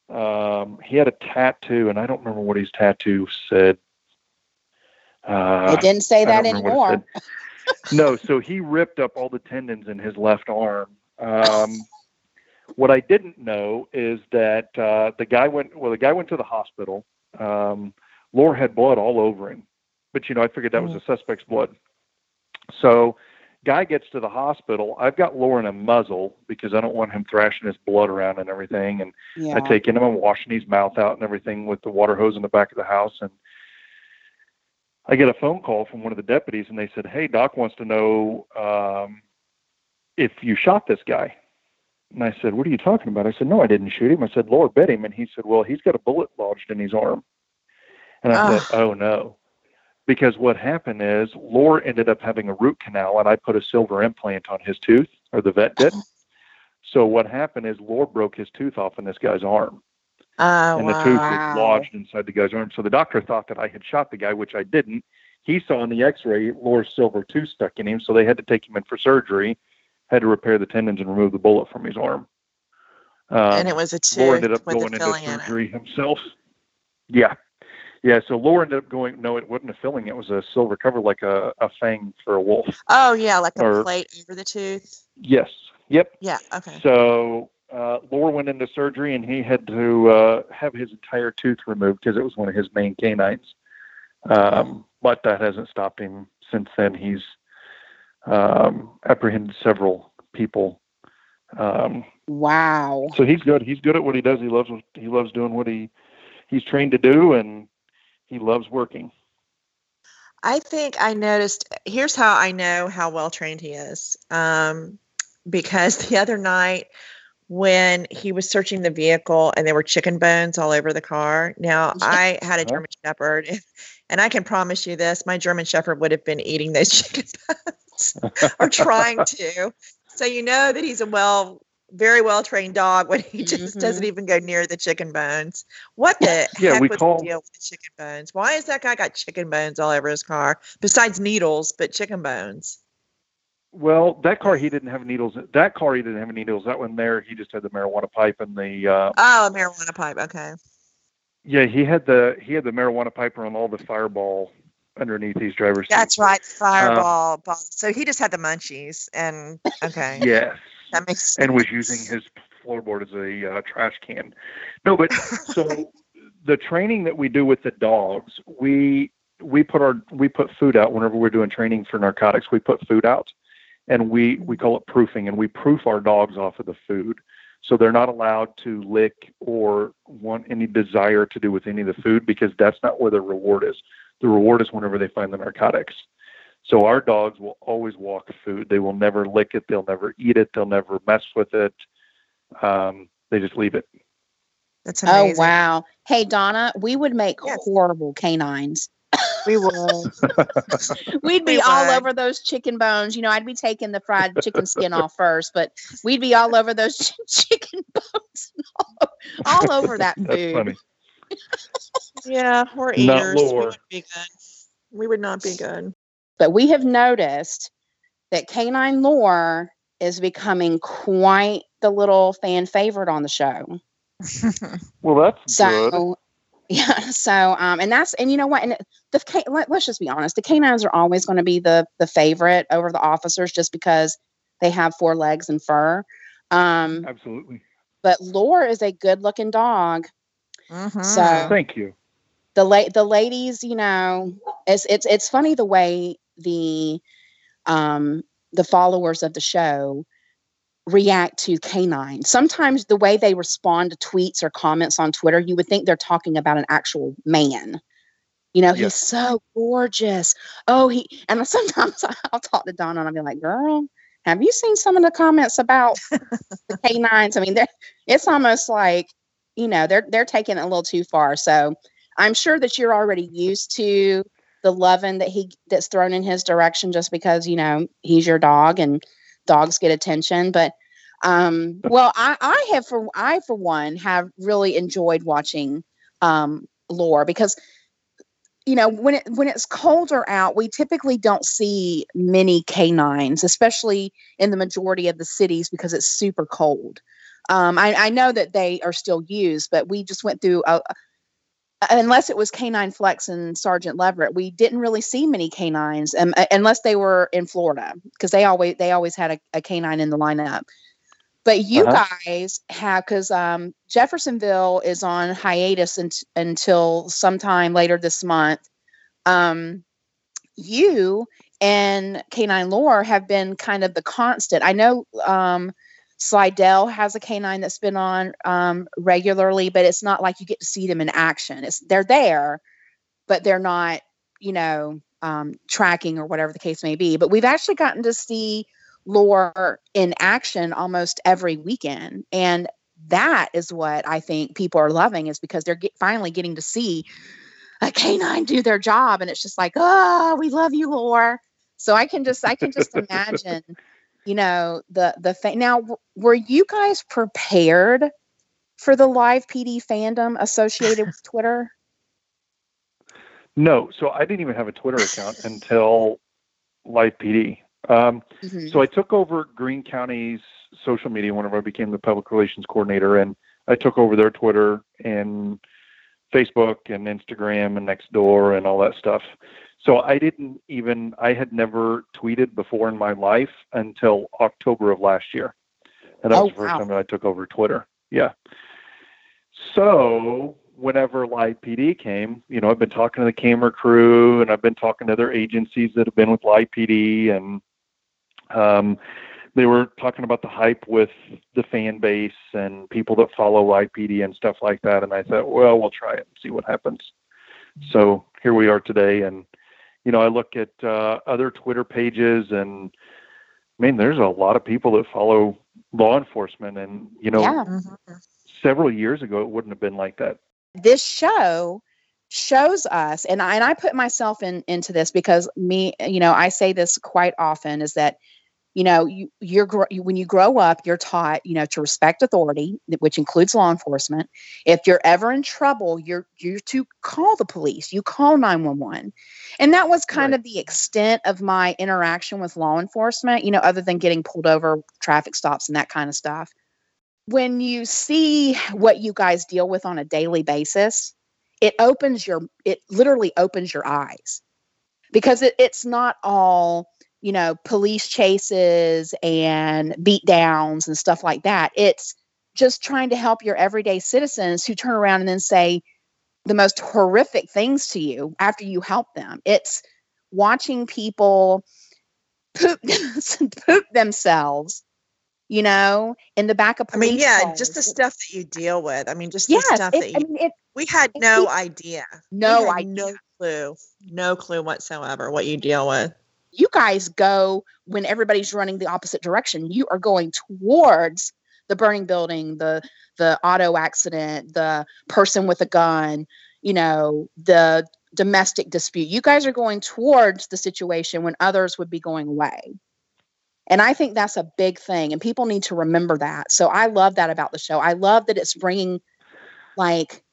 Um, he had a tattoo, and I don't remember what his tattoo said. Uh, it didn't say that don't remember what it anymore. no, so he ripped up all the tendons in his left arm. Um, what I didn't know is that uh, the guy went. Well, the guy went to the hospital. Um, Laura had blood all over him, but you know, I figured that was the suspect's blood. So, guy gets to the hospital. I've got Laura in a muzzle because I don't want him thrashing his blood around and everything. And Yeah. I take him and washing his mouth out and everything with the water hose in the back of the house. And I get a phone call from one of the deputies, and they said, "Hey, Doc wants to know um, if you shot this guy." And I said, "What are you talking about?" I said, "No, I didn't shoot him." I said, "Laura bit him," and he said, "Well, he's got a bullet lodged in his arm." And I said, "Oh no." Because what happened is Lore ended up having a root canal, and I put a silver implant on his tooth, or the vet did. So what happened is Lore broke his tooth off in this guy's arm Oh, and the wow. tooth was lodged inside the guy's arm. So the doctor thought that I had shot the guy, which I didn't. He saw in the X-ray Lore's silver tooth stuck in him, so they had to take him in for surgery. Had to repair the tendons and remove the bullet from his arm. Um, and it was a tooth ended up with going a into filling in surgery himself. Yeah, yeah. So Laura ended up going. No, it wasn't a filling. It was a silver cover, like a, a fang for a wolf. Oh, yeah, like a Or- plate over the tooth. Yes. Yep. Yeah. Okay. So uh, Laura went into surgery, and he had to uh, have his entire tooth removed because it was one of his main canines. Um, but that hasn't stopped him since then. He's um, apprehended several people. Um, Wow. so he's good. He's good at what he does. He loves he loves doing what he he's trained to do, and he loves working. I think I noticed. Here's how I know how well trained he is. Um, because the other night when he was searching the vehicle and there were chicken bones all over the car. Now, I had a German Shepherd, and I can promise you this my German Shepherd would have been eating those chicken bones or trying to. So, you know that he's a well, very well trained dog when he just Mhm. doesn't even go near the chicken bones. What the Yeah, heck we was call- the deal with the chicken bones? Why is that guy got chicken bones all over his car besides needles, but chicken bones? Well, that car he didn't have needles. That car he didn't have any needles. That one there he just had the marijuana pipe and the uh, Oh, a marijuana pipe. Okay. yeah he had the he had the marijuana pipe on all the fireball underneath these driver's. That's right, fireball. ball. So he just had the munchies, and okay, Yes, that makes sense. and was using his floorboard as a uh, trash can. No, but so the training that we do with the dogs, we we put our we put food out whenever we're doing training for narcotics. We put food out, and we we call it proofing, and we proof our dogs off of the food. So they're not allowed to lick or want any desire to do with any of the food because that's not where the reward is. The reward is whenever they find the narcotics. So our dogs will always walk food. They will never lick it. They'll never eat it. They'll never mess with it. Um, they just leave it. that's amazing. Oh wow. Hey Donna, we would make Yes. horrible canines. we would. We'd be We all would. over those chicken bones. You know, I'd be taking the fried chicken skin off first, but we'd be all over those ch- chicken bones, all, all over that That's food. Funny. Yeah, we're Not eaters. We lore. would be good. We would not be good. But we have noticed that canine lore is becoming quite the little fan favorite on the show. Well, that's good. So yeah, so um, and that's and you know what, and the let, let's just be honest, the canines are always going to be the the favorite over the officers just because they have four legs and fur. Um, Absolutely. but Lore is a good looking dog. Mhm. So- Thank you. The la- the ladies, you know, it's it's it's funny the way the um the followers of the show react to canine. Sometimes the way they respond to tweets or comments on Twitter, you would think they're talking about an actual man. You know, he's so gorgeous. Oh, he and sometimes I'll talk to Donna and I'll be like, girl, have you seen some of the comments about the canines? I mean, it's almost like, you know, they're they're taking it a little too far. So I'm sure that you're already used to the loving that he that's thrown in his direction just because, you know, he's your dog and dogs get attention. But um, well, I, I have for I for one have really enjoyed watching um lore because you know when it when it's colder out we typically don't see many canines especially in the majority of the cities because it's super cold um, I, I know that they are still used but we just went through a, unless it was canine flex and sergeant leverett we didn't really see many canines um, uh, unless they were in florida because they always they always had a, a canine in the lineup. But you Uh-huh. guys have because um, jeffersonville is on hiatus unt- until sometime later this month. Um, you and canine lore have been kind of the constant. I know um, slidell has a canine that's been on um, regularly but it's not like you get to see them in action. It's they're there but they're not you know um, tracking or whatever the case may be. But we've actually gotten to see lore in action almost every weekend and that is what i think people are loving is because they're get, finally getting to see a canine do their job and it's just like oh we love you lore. So i can just i can just imagine you know the the thing. now were you guys prepared for the live pd fandom associated with twitter No, so I didn't even have a Twitter account until Live PD. Um, Mhm. so I took over Greene County's social media whenever I became the public relations coordinator, and I took over their Twitter and Facebook and Instagram and Nextdoor and all that stuff. So I didn't even I had never tweeted before in my life until October of last year, and that Oh, was the first wow. time that I took over Twitter. Yeah. So whenever Live PD came, you know, I've been talking to the camera crew and I've been talking to other agencies that have been with Live PD and um, they were talking about the hype with the fan base and people that follow Live PD and stuff like that. And I thought, well, we'll try it and see what happens. So here we are today. And, you know, I look at uh, other Twitter pages, and I mean, there's a lot of people that follow law enforcement, and you know, Yeah. Mhm. several years ago, it wouldn't have been like that. this show shows us and I, and I put myself in into this because me you know I say this quite often is that you know you you're when you grow up you're taught you know to respect authority which includes law enforcement. If you're ever in trouble you're you're to call the police. You call 911 and that was kind Right. of the extent of my interaction with law enforcement you know other than getting pulled over traffic stops and that kind of stuff. When you see what you guys deal with on a daily basis it opens your it literally opens your eyes. Because it, it's not all you know police chases and beat downs and stuff like that it's just trying to help your everyday citizens who turn around and then say the most horrific things to you after you help them it's watching people poop poop themselves you know in the back of police. I mean, yeah, just the stuff that you deal with. I mean, just yes the stuff it- that you, i mean it we had no keeps- idea. No idea no clue, no clue whatsoever what you deal with. You guys go when everybody's running the opposite direction. You are going towards the burning building the the auto accident the person with a gun you know the domestic dispute. You guys are going towards the situation when others would be going away. And i think that's a big thing and people need to remember that. So i love that about the show. I love that it's bringing like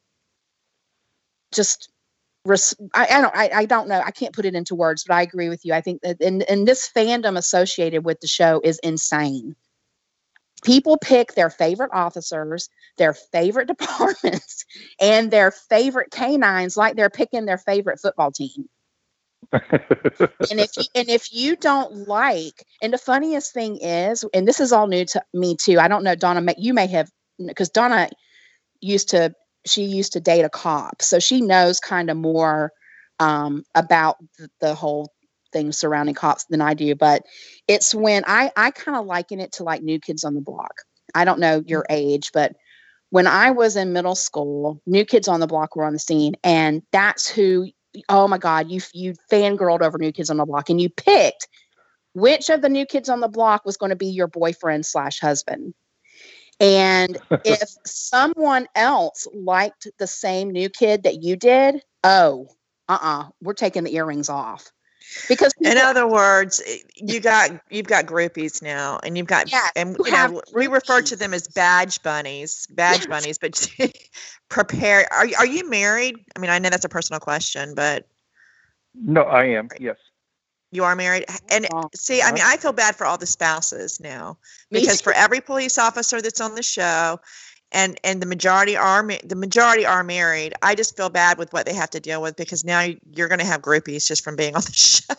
just res- I, I don't I, I don't know. I can't put it into words but I agree with you. I think that and, and this fandom associated with the show is insane. People pick their favorite officers their favorite departments and their favorite canines like they're picking their favorite football team. And if you, and if you don't like and the funniest thing is and this is all new to me too I don't know Donna you may have because Donna used to she used to date a cop. So she knows kind of more um, about the, the whole thing surrounding cops than i do but it's when i i kind of liken it to like new kids on the block. I don't know your age but when i was in middle school new kids on the block were on the scene and that's who oh my god you you fangirled over new kids on the block and you picked which of the new kids on the block was going to be your boyfriend slash husband and if someone else liked the same new kid that you did, oh, uh-uh, we're taking the earrings off. Because In other words, eh, you got you've got groupies now, and you've got Yes, and you you have know we refer to them as badge bunnies, badge Yes. bunnies. But prepare. Are are you married? I mean, I know that's a personal question, but no, I am. Yes. You are married. And see, I mean, I feel bad for all the spouses now because for every police officer that's on the show and and the majority are ma- the majority are married i just feel bad with what they have to deal with because now you're going to have groupies just from being on the show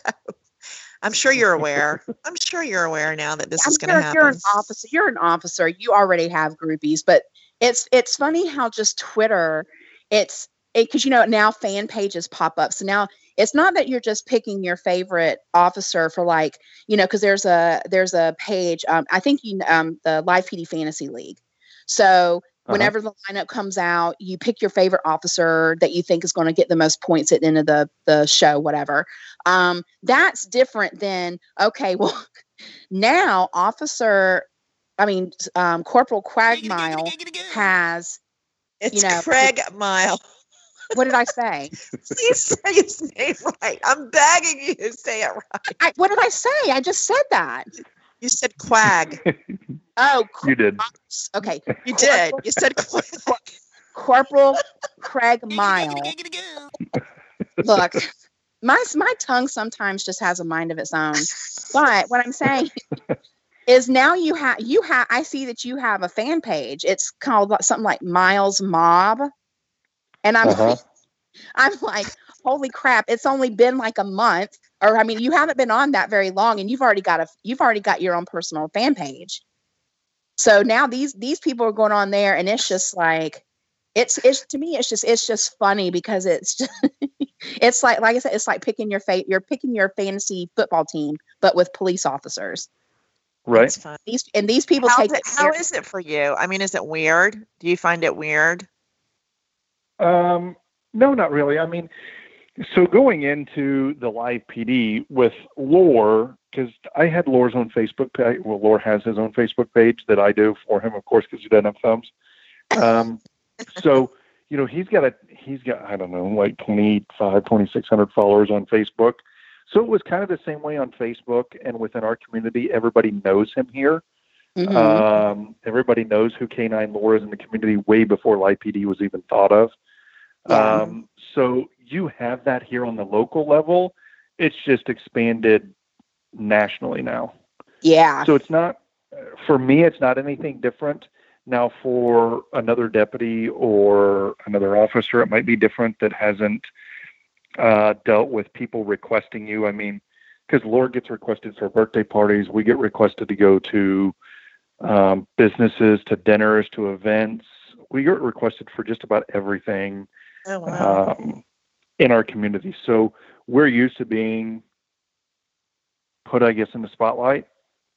i'm sure you're aware i'm sure you're aware now that this I'm is going to sure happen You're an officer. You're an officer. You already have groupies, but it's it's funny how just Twitter, it's because you know now fan pages pop up. So now it's not that you're just picking your favorite officer for like you know because there's a there's a page. Um, I think you um the Live PD Fantasy League. So Uh-huh. whenever the lineup comes out, you pick your favorite officer that you think is going to get the most points at the end of the the show, whatever. Um, that's different than okay, well now officer i mean um, corporal quagmire has it's you know, craig mile what did i say? Please say his name right. I'm begging you to say it right. I, what did i say? I just said that. You said quag. Oh You did. Okay. You did. You said quag. Corporal craig mile look my my tongue sometimes just has a mind of its own. But what i'm saying is now you have you have i see that you have a fan page. It's called something like miles mob and i'm Uh-huh. i'm like holy crap it's only been like a month or i mean you haven't been on that very long and you've already got a you've already got your own personal fan page so now these these people are going on there and it's just like it's it's to me it's just it's just funny because it's just it's like like I said it's like picking your fate you're picking your fantasy football team but with police officers Right. That's fun. these and these people How, take is it it, how it for you i mean is it weird do you find it weird Um, no, not really. I mean, So going into the live PD with Lore, because I had Lore's own Facebook page. Well, Lore has his own Facebook page that I do for him, of course, because he doesn't have thumbs. Um, so you know he's got a he's got I don't know like 25, 2600 followers on Facebook. So it was kind of the same way on Facebook and within our community. Everybody knows him here. Mhm. Um, everybody knows who Canine Lore is in the community way before Live PD was even thought of. Yeah. Um, so you have that here on the local level. It's just expanded nationally now. yeah. So it's not, for me, it's not anything different. Now, for another deputy or another officer, it might be different that hasn't uh, dealt with people requesting you. I mean, because Lore gets requested for birthday parties, we get requested to go to um, businesses, to dinners, to events. We get requested for just about everything Oh wow. um, in our community. So we're used to being put, I guess, in the spotlight.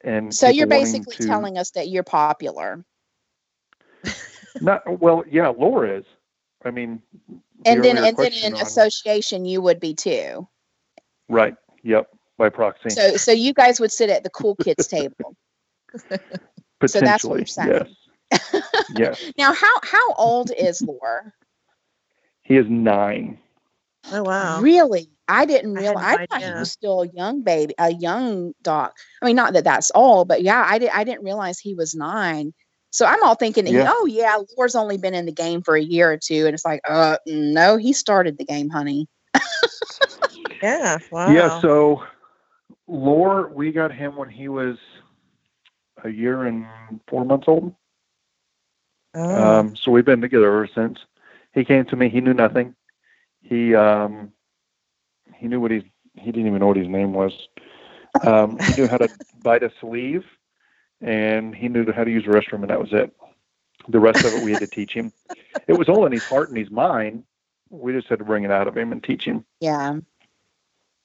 And So you're basically to- telling us that you're popular. Not well, yeah, Laura is. I mean, the And then and then in on- association you would be too. right? Yep, by proxy, So so you guys would sit at the cool kids table. so that's what potentially. you're saying. Yes, yes. Now how how old is Lore? He is nine. oh wow. Really? I didn't I realize. no I, thought he was still a young baby, a young dog. I mean, not that that's all, but yeah, I did. I didn't realize he was nine. So I'm all thinking, Yeah. oh yeah, Lore's only been in the game for a year or two, and it's like, uh, no, he started the game, honey. Yeah. Wow. Yeah. So, Lore, we got him when he was a year and four months old. Oh. Um, so we've been together ever since. He came to me. He knew nothing. He um, he knew what he he didn't even know what his name was. Um, he knew how to bite a sleeve, and he knew how to use the restroom, and that was it. The rest of it we had to teach him. It was all in his heart and his mind. We just had to bring it out of him and teach him. Yeah.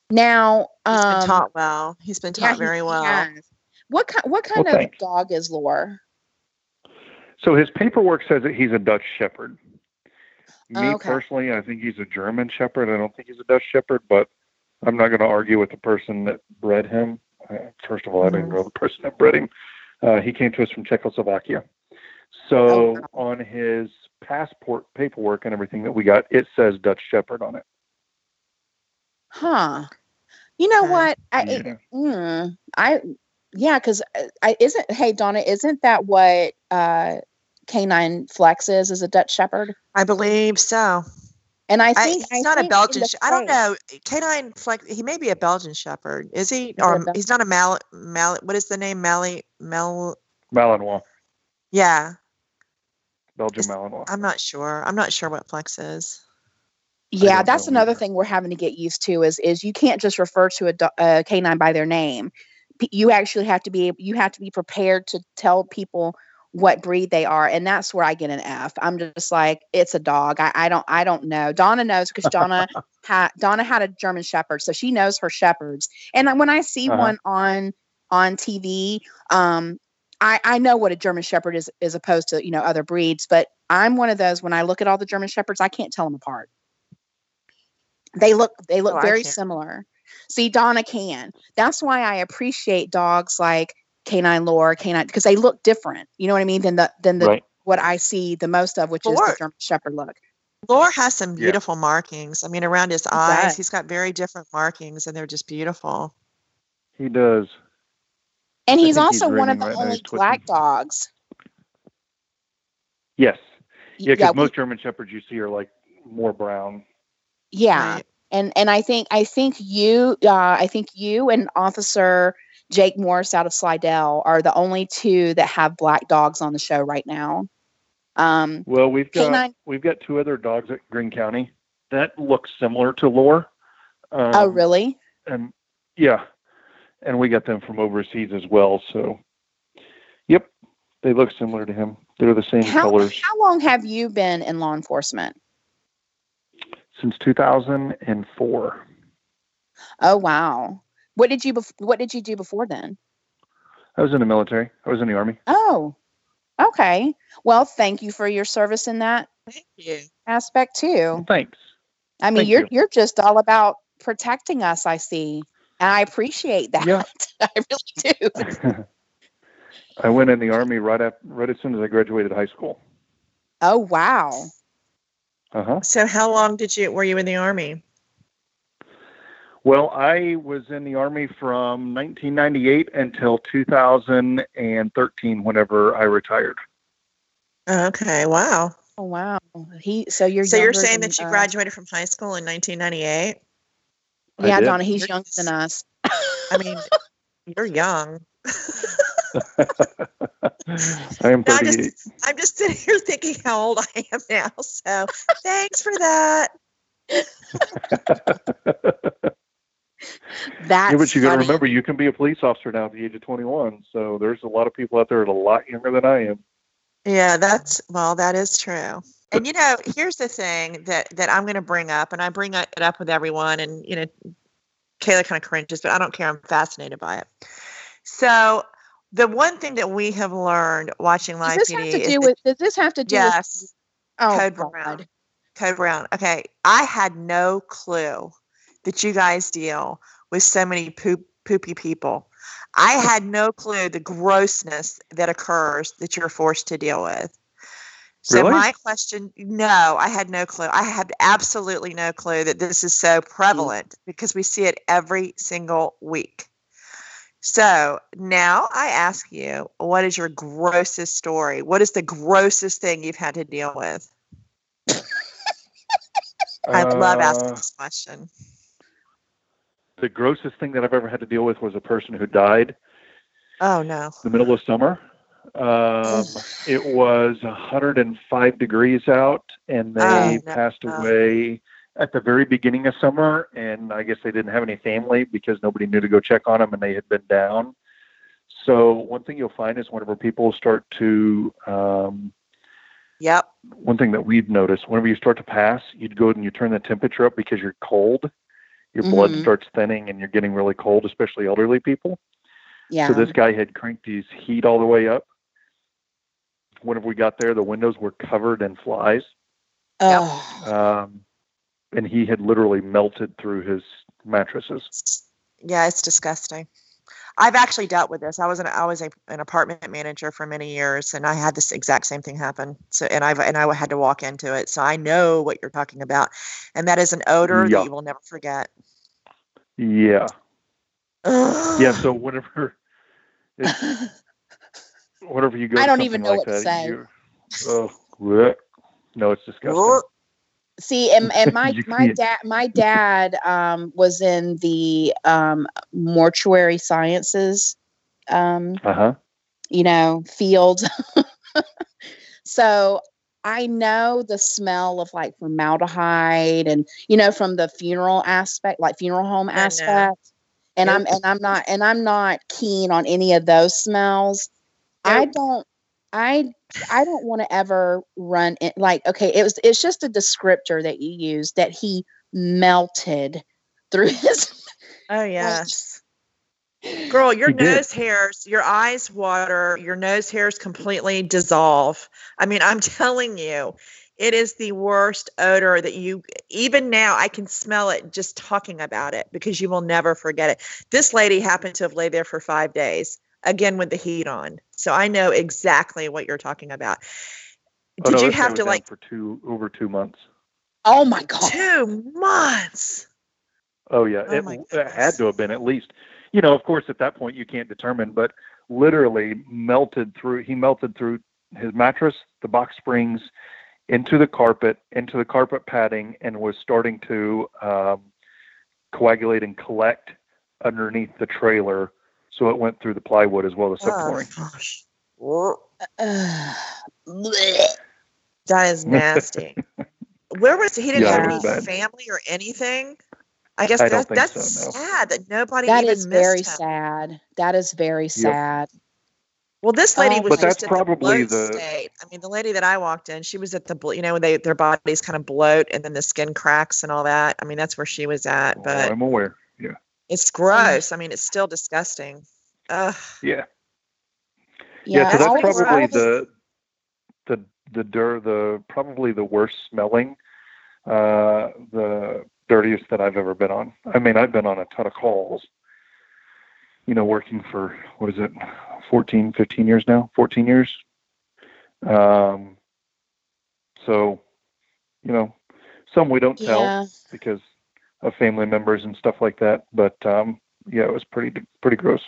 Now, he's been taught well. He's been taught he- very well. has. What kind? What kind Well, of thanks. dog is Lore? So his paperwork says that he's a Dutch Shepherd. Me Oh, okay. personally, I think he's a German Shepherd. I don't think he's a Dutch Shepherd, but I'm not going to argue with the person that bred him. Uh, first of all, I didn't know the person that bred him. Uh, he came to us from Czechoslovakia. So Oh, wow. on his passport paperwork and everything that we got, it says Dutch Shepherd on it. Huh. You know Okay. what? I Yeah. mm, I yeah, because I isn't. Hey Donna, isn't that what uh Canine Flex is? Is a Dutch Shepherd? I believe so. And I I, think he's I not a think in Belgian. Sh- I don't know. Canine Flex. He may be a Belgian Shepherd. Is he? Is he a Or he's not a Mal. Mal. What is the name? Mally. Mal. Malinois, Yeah. Belgian Is- Malinois. I'm not sure. I'm not sure what Flex is. Yeah, that's another either. thing we're having to get used to is is you can't just refer to a, do- a canine by their name. P- You actually have to be you have to be prepared to tell people what breed they are, and that's where I get an F. I'm just like it's a dog. I, I don't I don't know. Donna knows because Donna had Donna had a German Shepherd, so she knows her shepherds. And when I see Uh-huh. one on on TV, um, I, I know what a German Shepherd is as opposed to you know other breeds, but I'm one of those when I look at all the German Shepherds, I can't tell them apart. They look they look Oh, very similar. See, Donna can. That's why I appreciate dogs like Canine Lore, Canine because they look different. You know what I mean? Than the than the right. what I see the most of, which is the German Shepherd look. Lore has some Yeah. beautiful markings. I mean, around his eyes, does. he's got very different markings, and they're just beautiful. He does. And he's think he's also one of the right only black dogs. Yes. Yeah, because we- most German Shepherds you see are like more brown. yeah. Right. and and I think I think you uh, I think you and Officer Jake Morris out of Slidell are the only two that have black dogs on the show right now. Um, Well, we've got Canine- we've got two other dogs at Greene County that look similar to Lore. Um, oh, really? And yeah, and we got them from overseas as well. So, yep, they look similar to him. They're the same How colors how long have you been in law enforcement? since 2004. Oh, wow. What did you bef- What did you do before then? I was in the military. I was in the army. Oh, okay. Well, thank you for your service in that Thank you. aspect too. Thanks. I mean, Thank you're you. you're just all about protecting us. I see, and I appreciate that. Yeah. I really do. I went in the army right up right as soon as I graduated high school. Oh wow. Uh huh. So how long did you were you in the army? Well, I was in the army from 1998 until 2013, whenever I retired. Okay, wow. Oh wow. He. So you're. so you're saying than, that you uh, graduated from high school in 1998? Yeah. Donna. He's You're younger than us. I mean, you're young. I am No, I'm 38. just, I'm just sitting here thinking how old I am now. So thanks for that. That's yeah, but you got to remember, you can be a police officer now at the age of 21. So there's a lot of people out there that are a lot younger than I am. Yeah, that's well, that is true. And you know, here's the thing that that I'm going to bring up, and I bring it up with everyone, and you know, Kayla kind of cringes, but I don't care. I'm fascinated by it. So, the one thing that we have learned watching Does live this PD have to is do that- with? Does this have to do yes, with? Oh Code God. Brown. Code Brown. Okay, I had no clue that you guys deal with so many poop poopy people. I had no clue the grossness that occurs that you're forced to deal with. So Really? my question, no, I had no clue. I had absolutely no clue that this is so prevalent because we see it every single week. So now I ask you, what is your grossest story? What is the grossest thing you've had to deal with? I love asking Uh, this question. The grossest thing that I've ever had to deal with was a person who died Oh no. in the middle of summer. Um, it was 105 degrees out, and they Oh, no. passed away at the very beginning of summer. And I guess they didn't have any family because nobody knew to go check on them, and they had been down. So one thing you'll find is whenever people start to, um, Yep. one thing that we've noticed, whenever you start to pass, you'd go and you turn the temperature up because you're cold. Your blood Mhm. starts thinning, and you're getting really cold, especially elderly people. Yeah. So this guy had cranked his heat all the way up. Whenever we got there, the windows were covered in flies, oh. um, and he had literally melted through his mattresses. Yeah, it's disgusting. I've actually dealt with this. I was an I was a, an apartment manager for many years, and I had this exact same thing happen. So, and I've and I had to walk into it. So I know what you're talking about, and that is an odor Yeah. that you will never forget. Yeah, Ugh. yeah. So whenever, it's, whenever you go, I don't even know like what to say. oh, bleh. no, it's disgusting. Ugh. See, and, and my my dad my dad um, was in the um, mortuary sciences, um, Uh huh. you know, field. so I know the smell of like formaldehyde, and you know, from the funeral aspect, like funeral home aspect. And I'm and I'm not and I'm not keen on any of those smells. I don't. I I don't want to ever run it like okay, it was it's just a descriptor that you use that he melted through his Oh yes. Girl, your He did. nose hairs, your eyes water, your nose hairs completely dissolve. I mean, I'm telling you, it is the worst odor that you even now I can smell it just talking about it because you will never forget it. This lady happened to have laid there for 5 days again with the heat on. So I know exactly what you're talking about. Oh, Did no, you have to like for two over two months? Oh my god. 2 months? Oh yeah, Oh it, it had to have been at least. You know, of course, at that point you can't determine, but literally melted through. He melted through his mattress, the box springs, into the carpet, into the carpet padding, and was starting to um, coagulate and collect underneath the trailer. So it went through the plywood as well as Oh, subflooring. gosh. Ugh. That is nasty. Where was he? He didn't Yeah, have any bad. family or anything. I guess I that, that's so, no. sad that nobody That even is missed very him. sad. That is very sad. Well, this lady Oh, was But that's just in probably the bloat the- state. I mean, the lady that I walked in, she was at the you know when they their bodies kind of bloat and then the skin cracks and all that. I mean, that's where she was at. Oh, But I'm aware. Yeah, it's gross. I mean, it's still disgusting. Ugh. yeah, Yeah, yeah. so that's probably all the the the dir the probably the worst smelling uh, the dirtiest that I've ever been on. I mean, I've been on a ton of calls, you know, working for, what is it, 14, 15 years now? 14 years. Um, so, you know, some we don't tell Yeah. because of family members and stuff like that. But um, yeah, it was pretty pretty gross.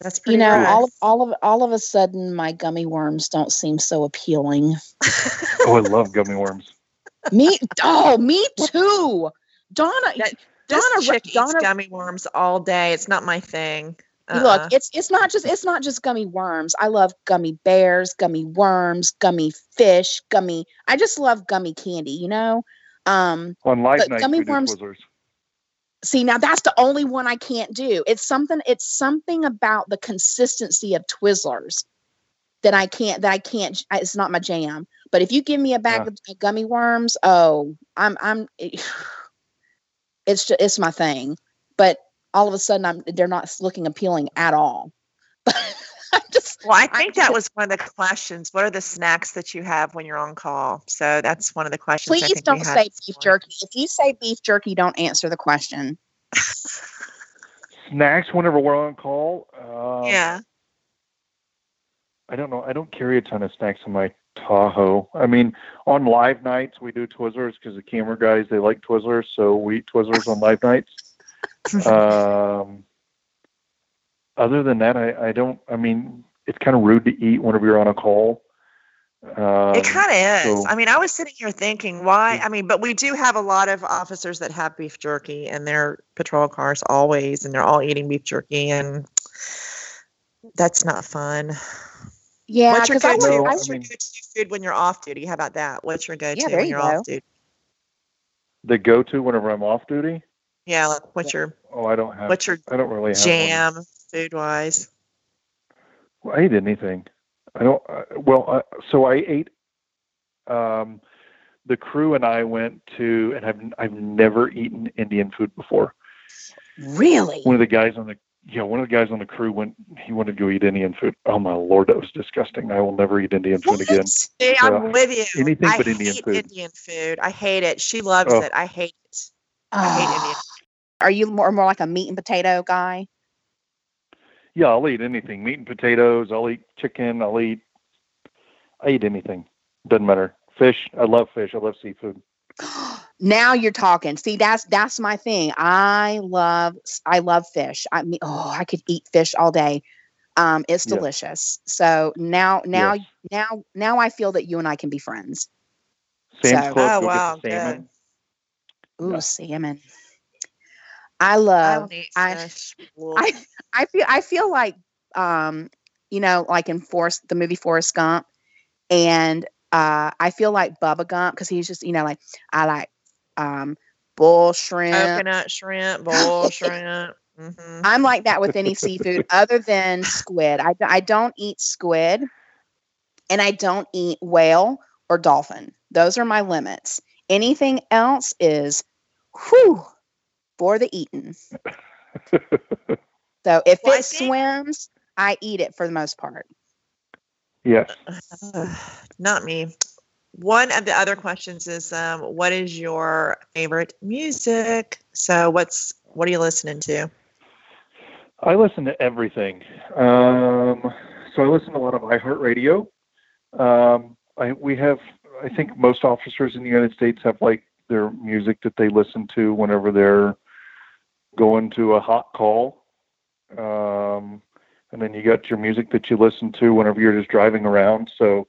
That's pretty You know, gross. all of, all of all of a sudden, my gummy worms don't seem so appealing. Oh, I love gummy worms. me, oh, me too. Donna, That- Donna, this re- chick eats Donna, gummy worms all day. It's not my thing. You Uh-uh. Look, it's it's not just it's not just gummy worms. I love gummy bears, gummy worms, gummy fish, gummy. I just love gummy candy. You know. Um, On live But nights, gummy we do worms- Twizzlers. See, now that's the only one I can't do. It's something. It's something about the consistency of Twizzlers that I can't. That I can't. It's not my jam. But if you give me a bag Yeah. of of gummy worms, oh, I'm I'm. It's just it's my thing. But all of a sudden, I'm they're not looking appealing at all. I'm just Well, I I think that was one of the questions. What are the snacks that you have when you're on call? So that's one of the questions. I Please think don't had say beef morning. jerky. If you say beef jerky, don't answer the question. Snacks whenever we're on call. Um, Yeah. I don't know. I don't carry a ton of snacks in my Tahoe. I mean, on live nights we do Twizzlers because the camera guys they like Twizzlers, so we eat Twizzlers on live nights. Um, other than that, I, I don't. I mean, it's kind of rude to eat whenever you're on a call. Um, It kind of is. so- I mean, I was sitting here thinking, why? I mean, but we do have a lot of officers that have beef jerky in their patrol cars always, and they're all eating beef jerky, and that's not fun. Yeah, what's your I, go-to? No, would- I what's your mean- go-to food when you're off duty? How about that? What's your go-to there when you you're go. off duty? the go-to whenever I'm off duty. Yeah, like what's your Oh, I don't have. what's your I don't really have one. Jam food wise? Well, I eat anything. I don't. Uh, well, uh, so I ate. Um, the crew and I went to, and I've I've never eaten Indian food before. really. One of the guys on the yeah, one of the guys on the crew went. He wanted to go eat Indian food. Oh my lord, that was disgusting. I will never eat Indian food again. See, Uh, I'm with you. anything I but Indian hate food. Indian food. I hate it. She loves Oh. it. I hate it. I hate Indian. Are you more more like a meat and potato guy? Yeah, I'll eat anything. Meat and potatoes. I'll eat chicken. I'll eat. I eat anything. Doesn't matter. Fish. I love fish. I love seafood. now you're talking. See, that's that's my thing. I love I love fish. I mean, oh, I could eat fish all day. Um, it's Yeah. delicious. So now now Yes. now now I feel that you and I can be friends. Sam's So- Club. Oh, wow, get the salmon. Ooh, Yeah. salmon. I love I- I I feel I feel like um you know like in Forrest the movie Forrest Gump and uh I feel like Bubba Gump because he's just you know like I like um bull shrimp. coconut shrimp, bull shrimp. hmm I'm like that with any seafood other than squid. I, I don't eat squid and I don't eat whale or dolphin. Those are my limits. Anything else is whew for the eating. So if Well, I it think- swims, I eat it for the most part. yes. Not me. One of the other questions is, um, what is your favorite music? So, what's what are you listening to? I listen to everything. Um, so I listen to a lot of iHeartRadio. Um, I, we have, I think most officers in the United States have like their music that they listen to whenever they're going to a hot call. Um, and then you got your music that you listen to whenever you're just driving around. So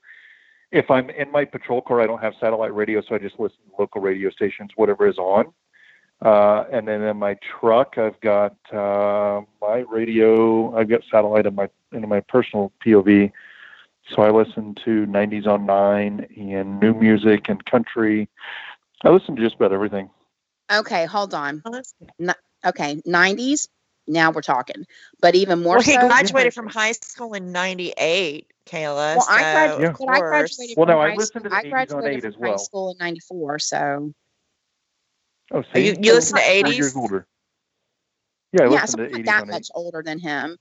if I'm in my patrol car, I don't have satellite radio, so I just listen to local radio stations, whatever is on. Uh, and then in my truck, I've got uh, my radio. I've got satellite in my in my personal POV, so I listen to 90s on nine and new music and country. I listen to just about everything. Okay, hold on. That's good. Okay, 90s. Now we're talking. But even more Well, he graduated from high school in '98, Kayla. Well, I grad- Yeah. I graduated Well, from no, I high listened school. to the I graduated from as high well. school in 94, so Oh, see, you, you listen to 80s? years older. Yeah, I yeah, listen so to I'm not that much older than him.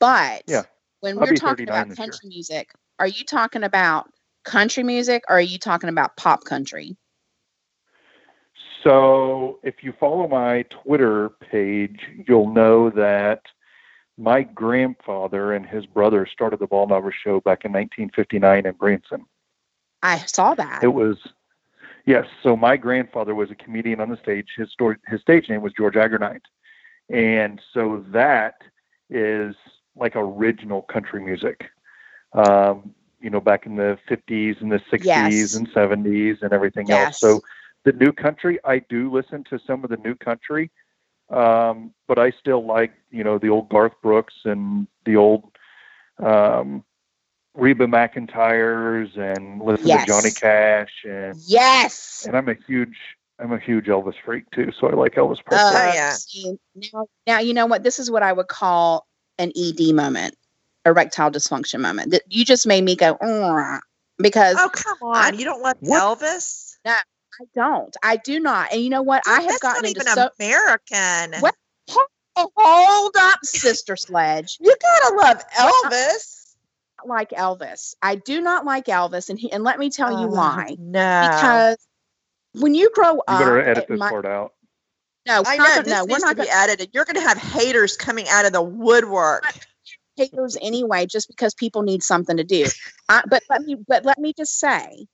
But Yeah, when I'll we're talking about this year. country music, are you talking about country music or are you talking about pop country? So if you follow my Twitter page, you'll know that my grandfather and his brother started the Baldknobber Show back in 1959 in Branson. I saw that. It was yes. So my grandfather was a comedian on the stage. His story, his stage name was George Aggernight, and so that is like original country music. Um, you know, back in the 50s and the 60s Yes. and 70s and everything Yes. else. So the new country, I do listen to some of the new country, um, but I still like you know the old Garth Brooks and the old um, Reba McEntires and listen Yes. to Johnny Cash and yes. and I'm a huge I'm a huge Elvis freak too, so I like Elvis Presley. Uh, Oh, yeah. see, Now, now you know what? This is what I would call an ED moment, erectile dysfunction moment. That you just made me go "Ugh," because Oh come on! you don't love What? Elvis? I don't. I do not. And you know what? I have That's gotten not into even so. American. What? Hold up, Sister Sledge. You gotta love Elvis. Like Elvis, I do not like Elvis, and he, and let me tell you Oh, why. No. Because when you grow you up, better edit this my- part out. no, we're I not know gonna- this no, we're not to be gonna edited. You're gonna have haters coming out of the woodwork. haters anyway, just because people need something to do. I, but let me, but let me just say,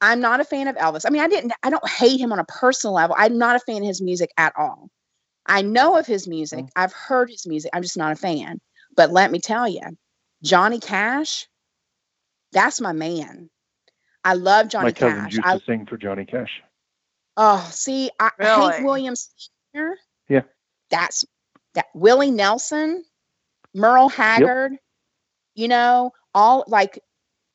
I'm not a fan of Elvis. I mean, I didn't, I don't hate him on a personal level. I'm not a fan of his music at all. I know of his music. Mm. I've heard his music. I'm just not a fan. But let me tell you, Johnny Cash, that's my man. I love Johnny My cousins Cash. used I, to sing for Johnny Cash. oh, see, I, Really? Hank Williams Sr. Yeah. That's that. Willie Nelson, Merle Haggard, you know, all like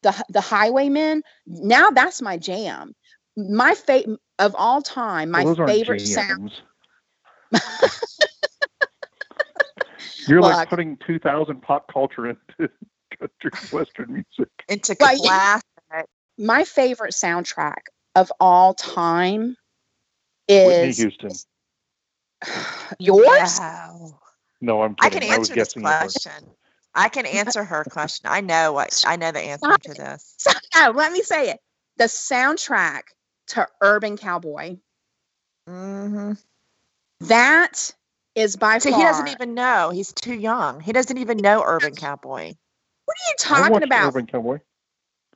the the Highwaymen. Now that's my jam. My favorite of all time, my Well, those aren't favorite sound. You're Look. like putting 2000 pop culture into country western music. Into Well, class. My favorite soundtrack of all time is Whitney is Houston. yours. Wow. No, I'm I kidding. can I, was answer this guessing. at her. question. I can answer her question. I know what I know the answer to this. No, let me say it. The soundtrack to Urban Cowboy. hmm That is by See, far. he doesn't even know. He's too young. He doesn't even know Urban Cowboy. What are you talking about? Urban Cowboy.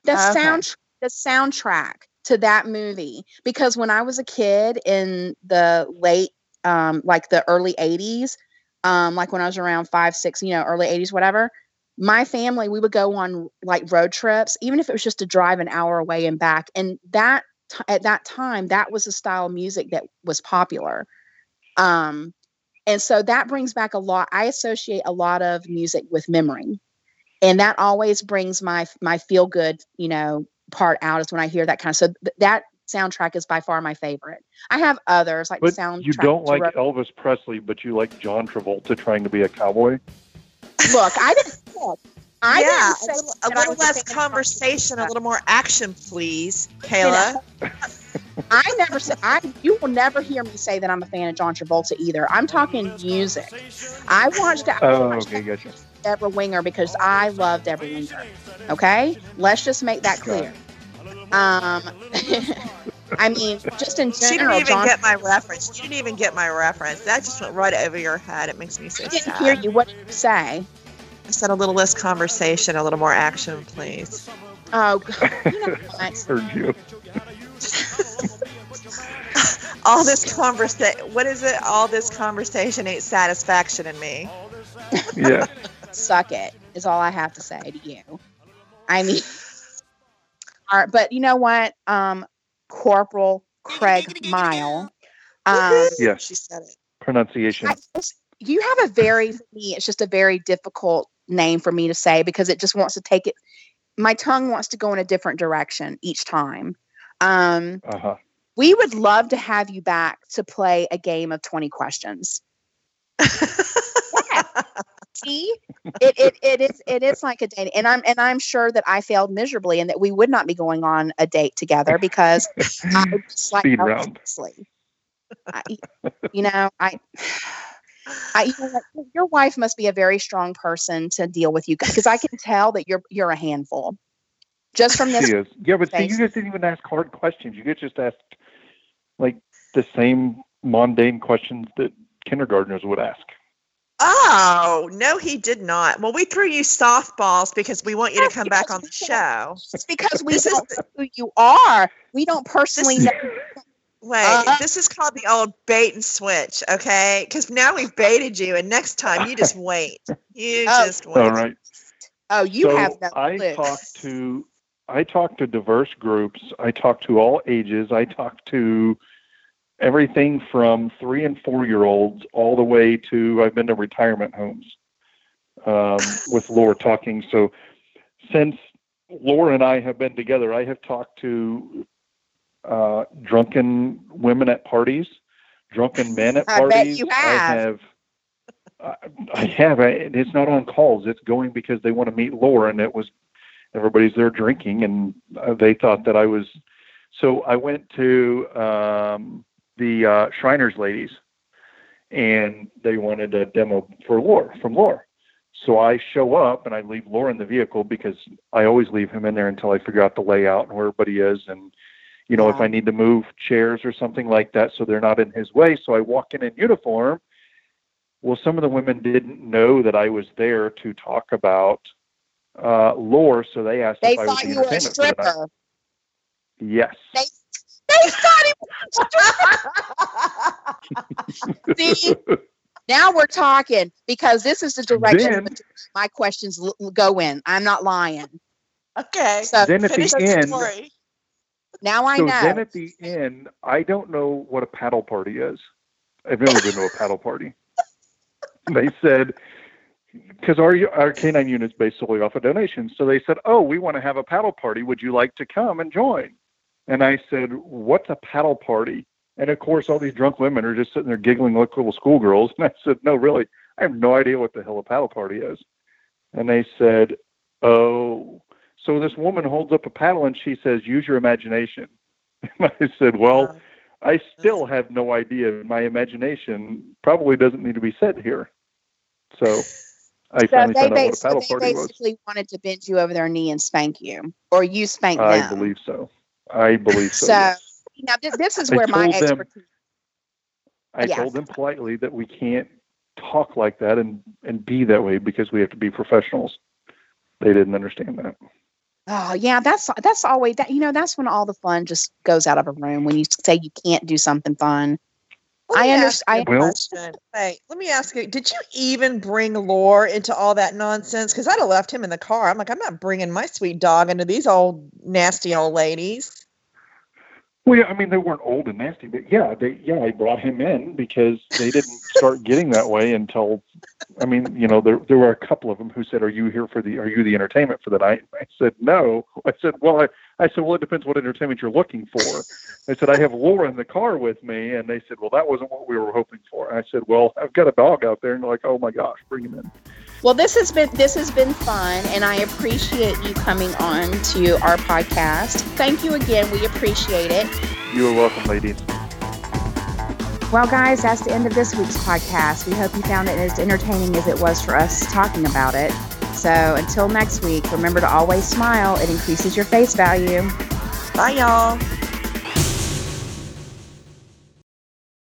the Okay. sound the soundtrack to that movie because when I was a kid in the late um like the early 80s um like when I was around 5 6 you know early 80s whatever my family we would go on like road trips even if it was just to drive an hour away and back and that t- at that time that was the style of music that was popular. Um and so that brings back a lot i associate a lot of music with memory and that always brings my my feel good you know part out is when i hear that kind of so th- that soundtrack is by far my favorite i have others like But the soundtrack you don't like Ro- Elvis Presley, but you like John Travolta trying to be a cowboy. look i didn't look, i yeah, didn't a say little, a that I little less fan of conversation, a little more action, please, Kayla. I never said I. You will never hear me say that I'm a fan of John Travolta either. I'm talking music. I watched. I Oh, watched okay, gotcha. Debra Winger because I love Debra Winger. Okay, let's just make that clear. Um, I mean, just in general. She didn't even John. get my reference. You didn't even get my reference. That just went right over your head. It makes me so I didn't sad. hear you. What did you say? I said a little less conversation, a little more action, please. Oh, you know what? Heard you. All this conversation. What is it? All this conversation ain't satisfaction in me. Yeah. suck it is all I have to say to you. I mean, all right, but you know what? Um, Corporal Craig Mile. Um, Yes. She said it. Pronunciation. I just, you have a very for me it's just a very difficult name for me to say because it just wants to take it my tongue wants to go in a different direction each time um Uh huh. we would love to have you back to play a game of 20 questions see it, it it is it is like a date and i'm and i'm sure that i failed miserably and that we would not be going on a date together because i just like Speed round. I, you know i I, you know your wife must be a very strong person to deal with you because I can tell that you're you're a handful. Just from this, She is. Yeah, but see, you guys didn't even ask hard questions. You guys just asked like the same mundane questions that kindergartners would ask. Oh, no, he did not. Well, we threw you softballs because we want you to come back on the show. It's because we don't know who you are. We don't personally know. Wait, Uh, this is called the old bait and switch, okay? Because now we've baited you, and next time you just wait. You Oh. just wait. All right. Oh, you so have no I clue. talk to I talk to diverse groups. I talk to all ages. I talk to everything from three and four year olds all the way to I've been to retirement homes um, with Laura talking. So since Laura and I have been together, I have talked to uh, drunken women at parties, drunken men at I parties. I have. have. I I have. I, it's not on calls. It's going because they want to meet Laura, and it was everybody's there drinking, and uh, they thought that I was. So I went to um, the uh, Shriners ladies, and they wanted a demo for Laura from Laura. So I show up and I leave Laura in the vehicle because I always leave him in there until I figure out the layout and where everybody is and you know if I need to move chairs or something like that so they're not in his way. So I walk in in uniform. Well, some of the women didn't know that I was there to talk about uh, lore, so they asked They if I was thought the you were a entertainment for the night. stripper. Yes. They, they thought he was a. See, now we're talking because this is the direction Then- my questions l- l- go in. I'm not lying. Okay. So then at Finish the the end, story. now I so know. then at the end, I don't know what a paddle party is. I've never been to a paddle party. They said because our our canine unit's based solely off of donations, so they said, "Oh, we want to have a paddle party. Would you like to come and join?" And I said, "What's a paddle party?" And of course, all these drunk women are just sitting there giggling like little schoolgirls. And I said, "No, really, I have no idea what the hell a paddle party is." And they said, "Oh." So this woman holds up a paddle and she says, "Use your imagination." And I said, "Well." I still have no idea. My imagination probably doesn't need to be said here. So I So finally they, found out what a bas- paddle they party was. basically wanted to bend you over their knee and spank you, or you spank I them. I believe so. I believe so. So, yes. Now this, this is I where my told them- expertise. I yeah. told them politely that we can't talk like that and, and be that way because we have to be professionals. They didn't understand that. Oh yeah, that's that's always that. You know, that's when all the fun just goes out of a room when you say you can't do something fun. Let I understand. under- ask you Well- question. Let me ask you: Did you even bring Lore into all that nonsense? Because I'd have left him in the car. I'm like, I'm not bringing my sweet dog into these old nasty old ladies. Well, yeah, I mean, they weren't old and nasty, but yeah, they, yeah, I brought him in because they didn't start getting that way until, I mean, you know, there there were a couple of them who said, "Are you here for the? Are you the entertainment for the night?" I said, "No." I said, "Well, I, I said, well, it depends what entertainment you're looking for." I said, "I have Laura in the car with me," and they said, "Well, that wasn't what we were hoping for." I said, "Well, I've got a dog out there," and they're like, "Oh my gosh, bring him in." Well, this has been this has been fun, and I appreciate you coming on to our podcast. Thank you again. We appreciate it. You are welcome, ladies. Well, guys, that's the end of this week's podcast. We hope you found it as entertaining as it was for us talking about it. So until next week, remember to always smile. It increases your face value. Bye, y'all.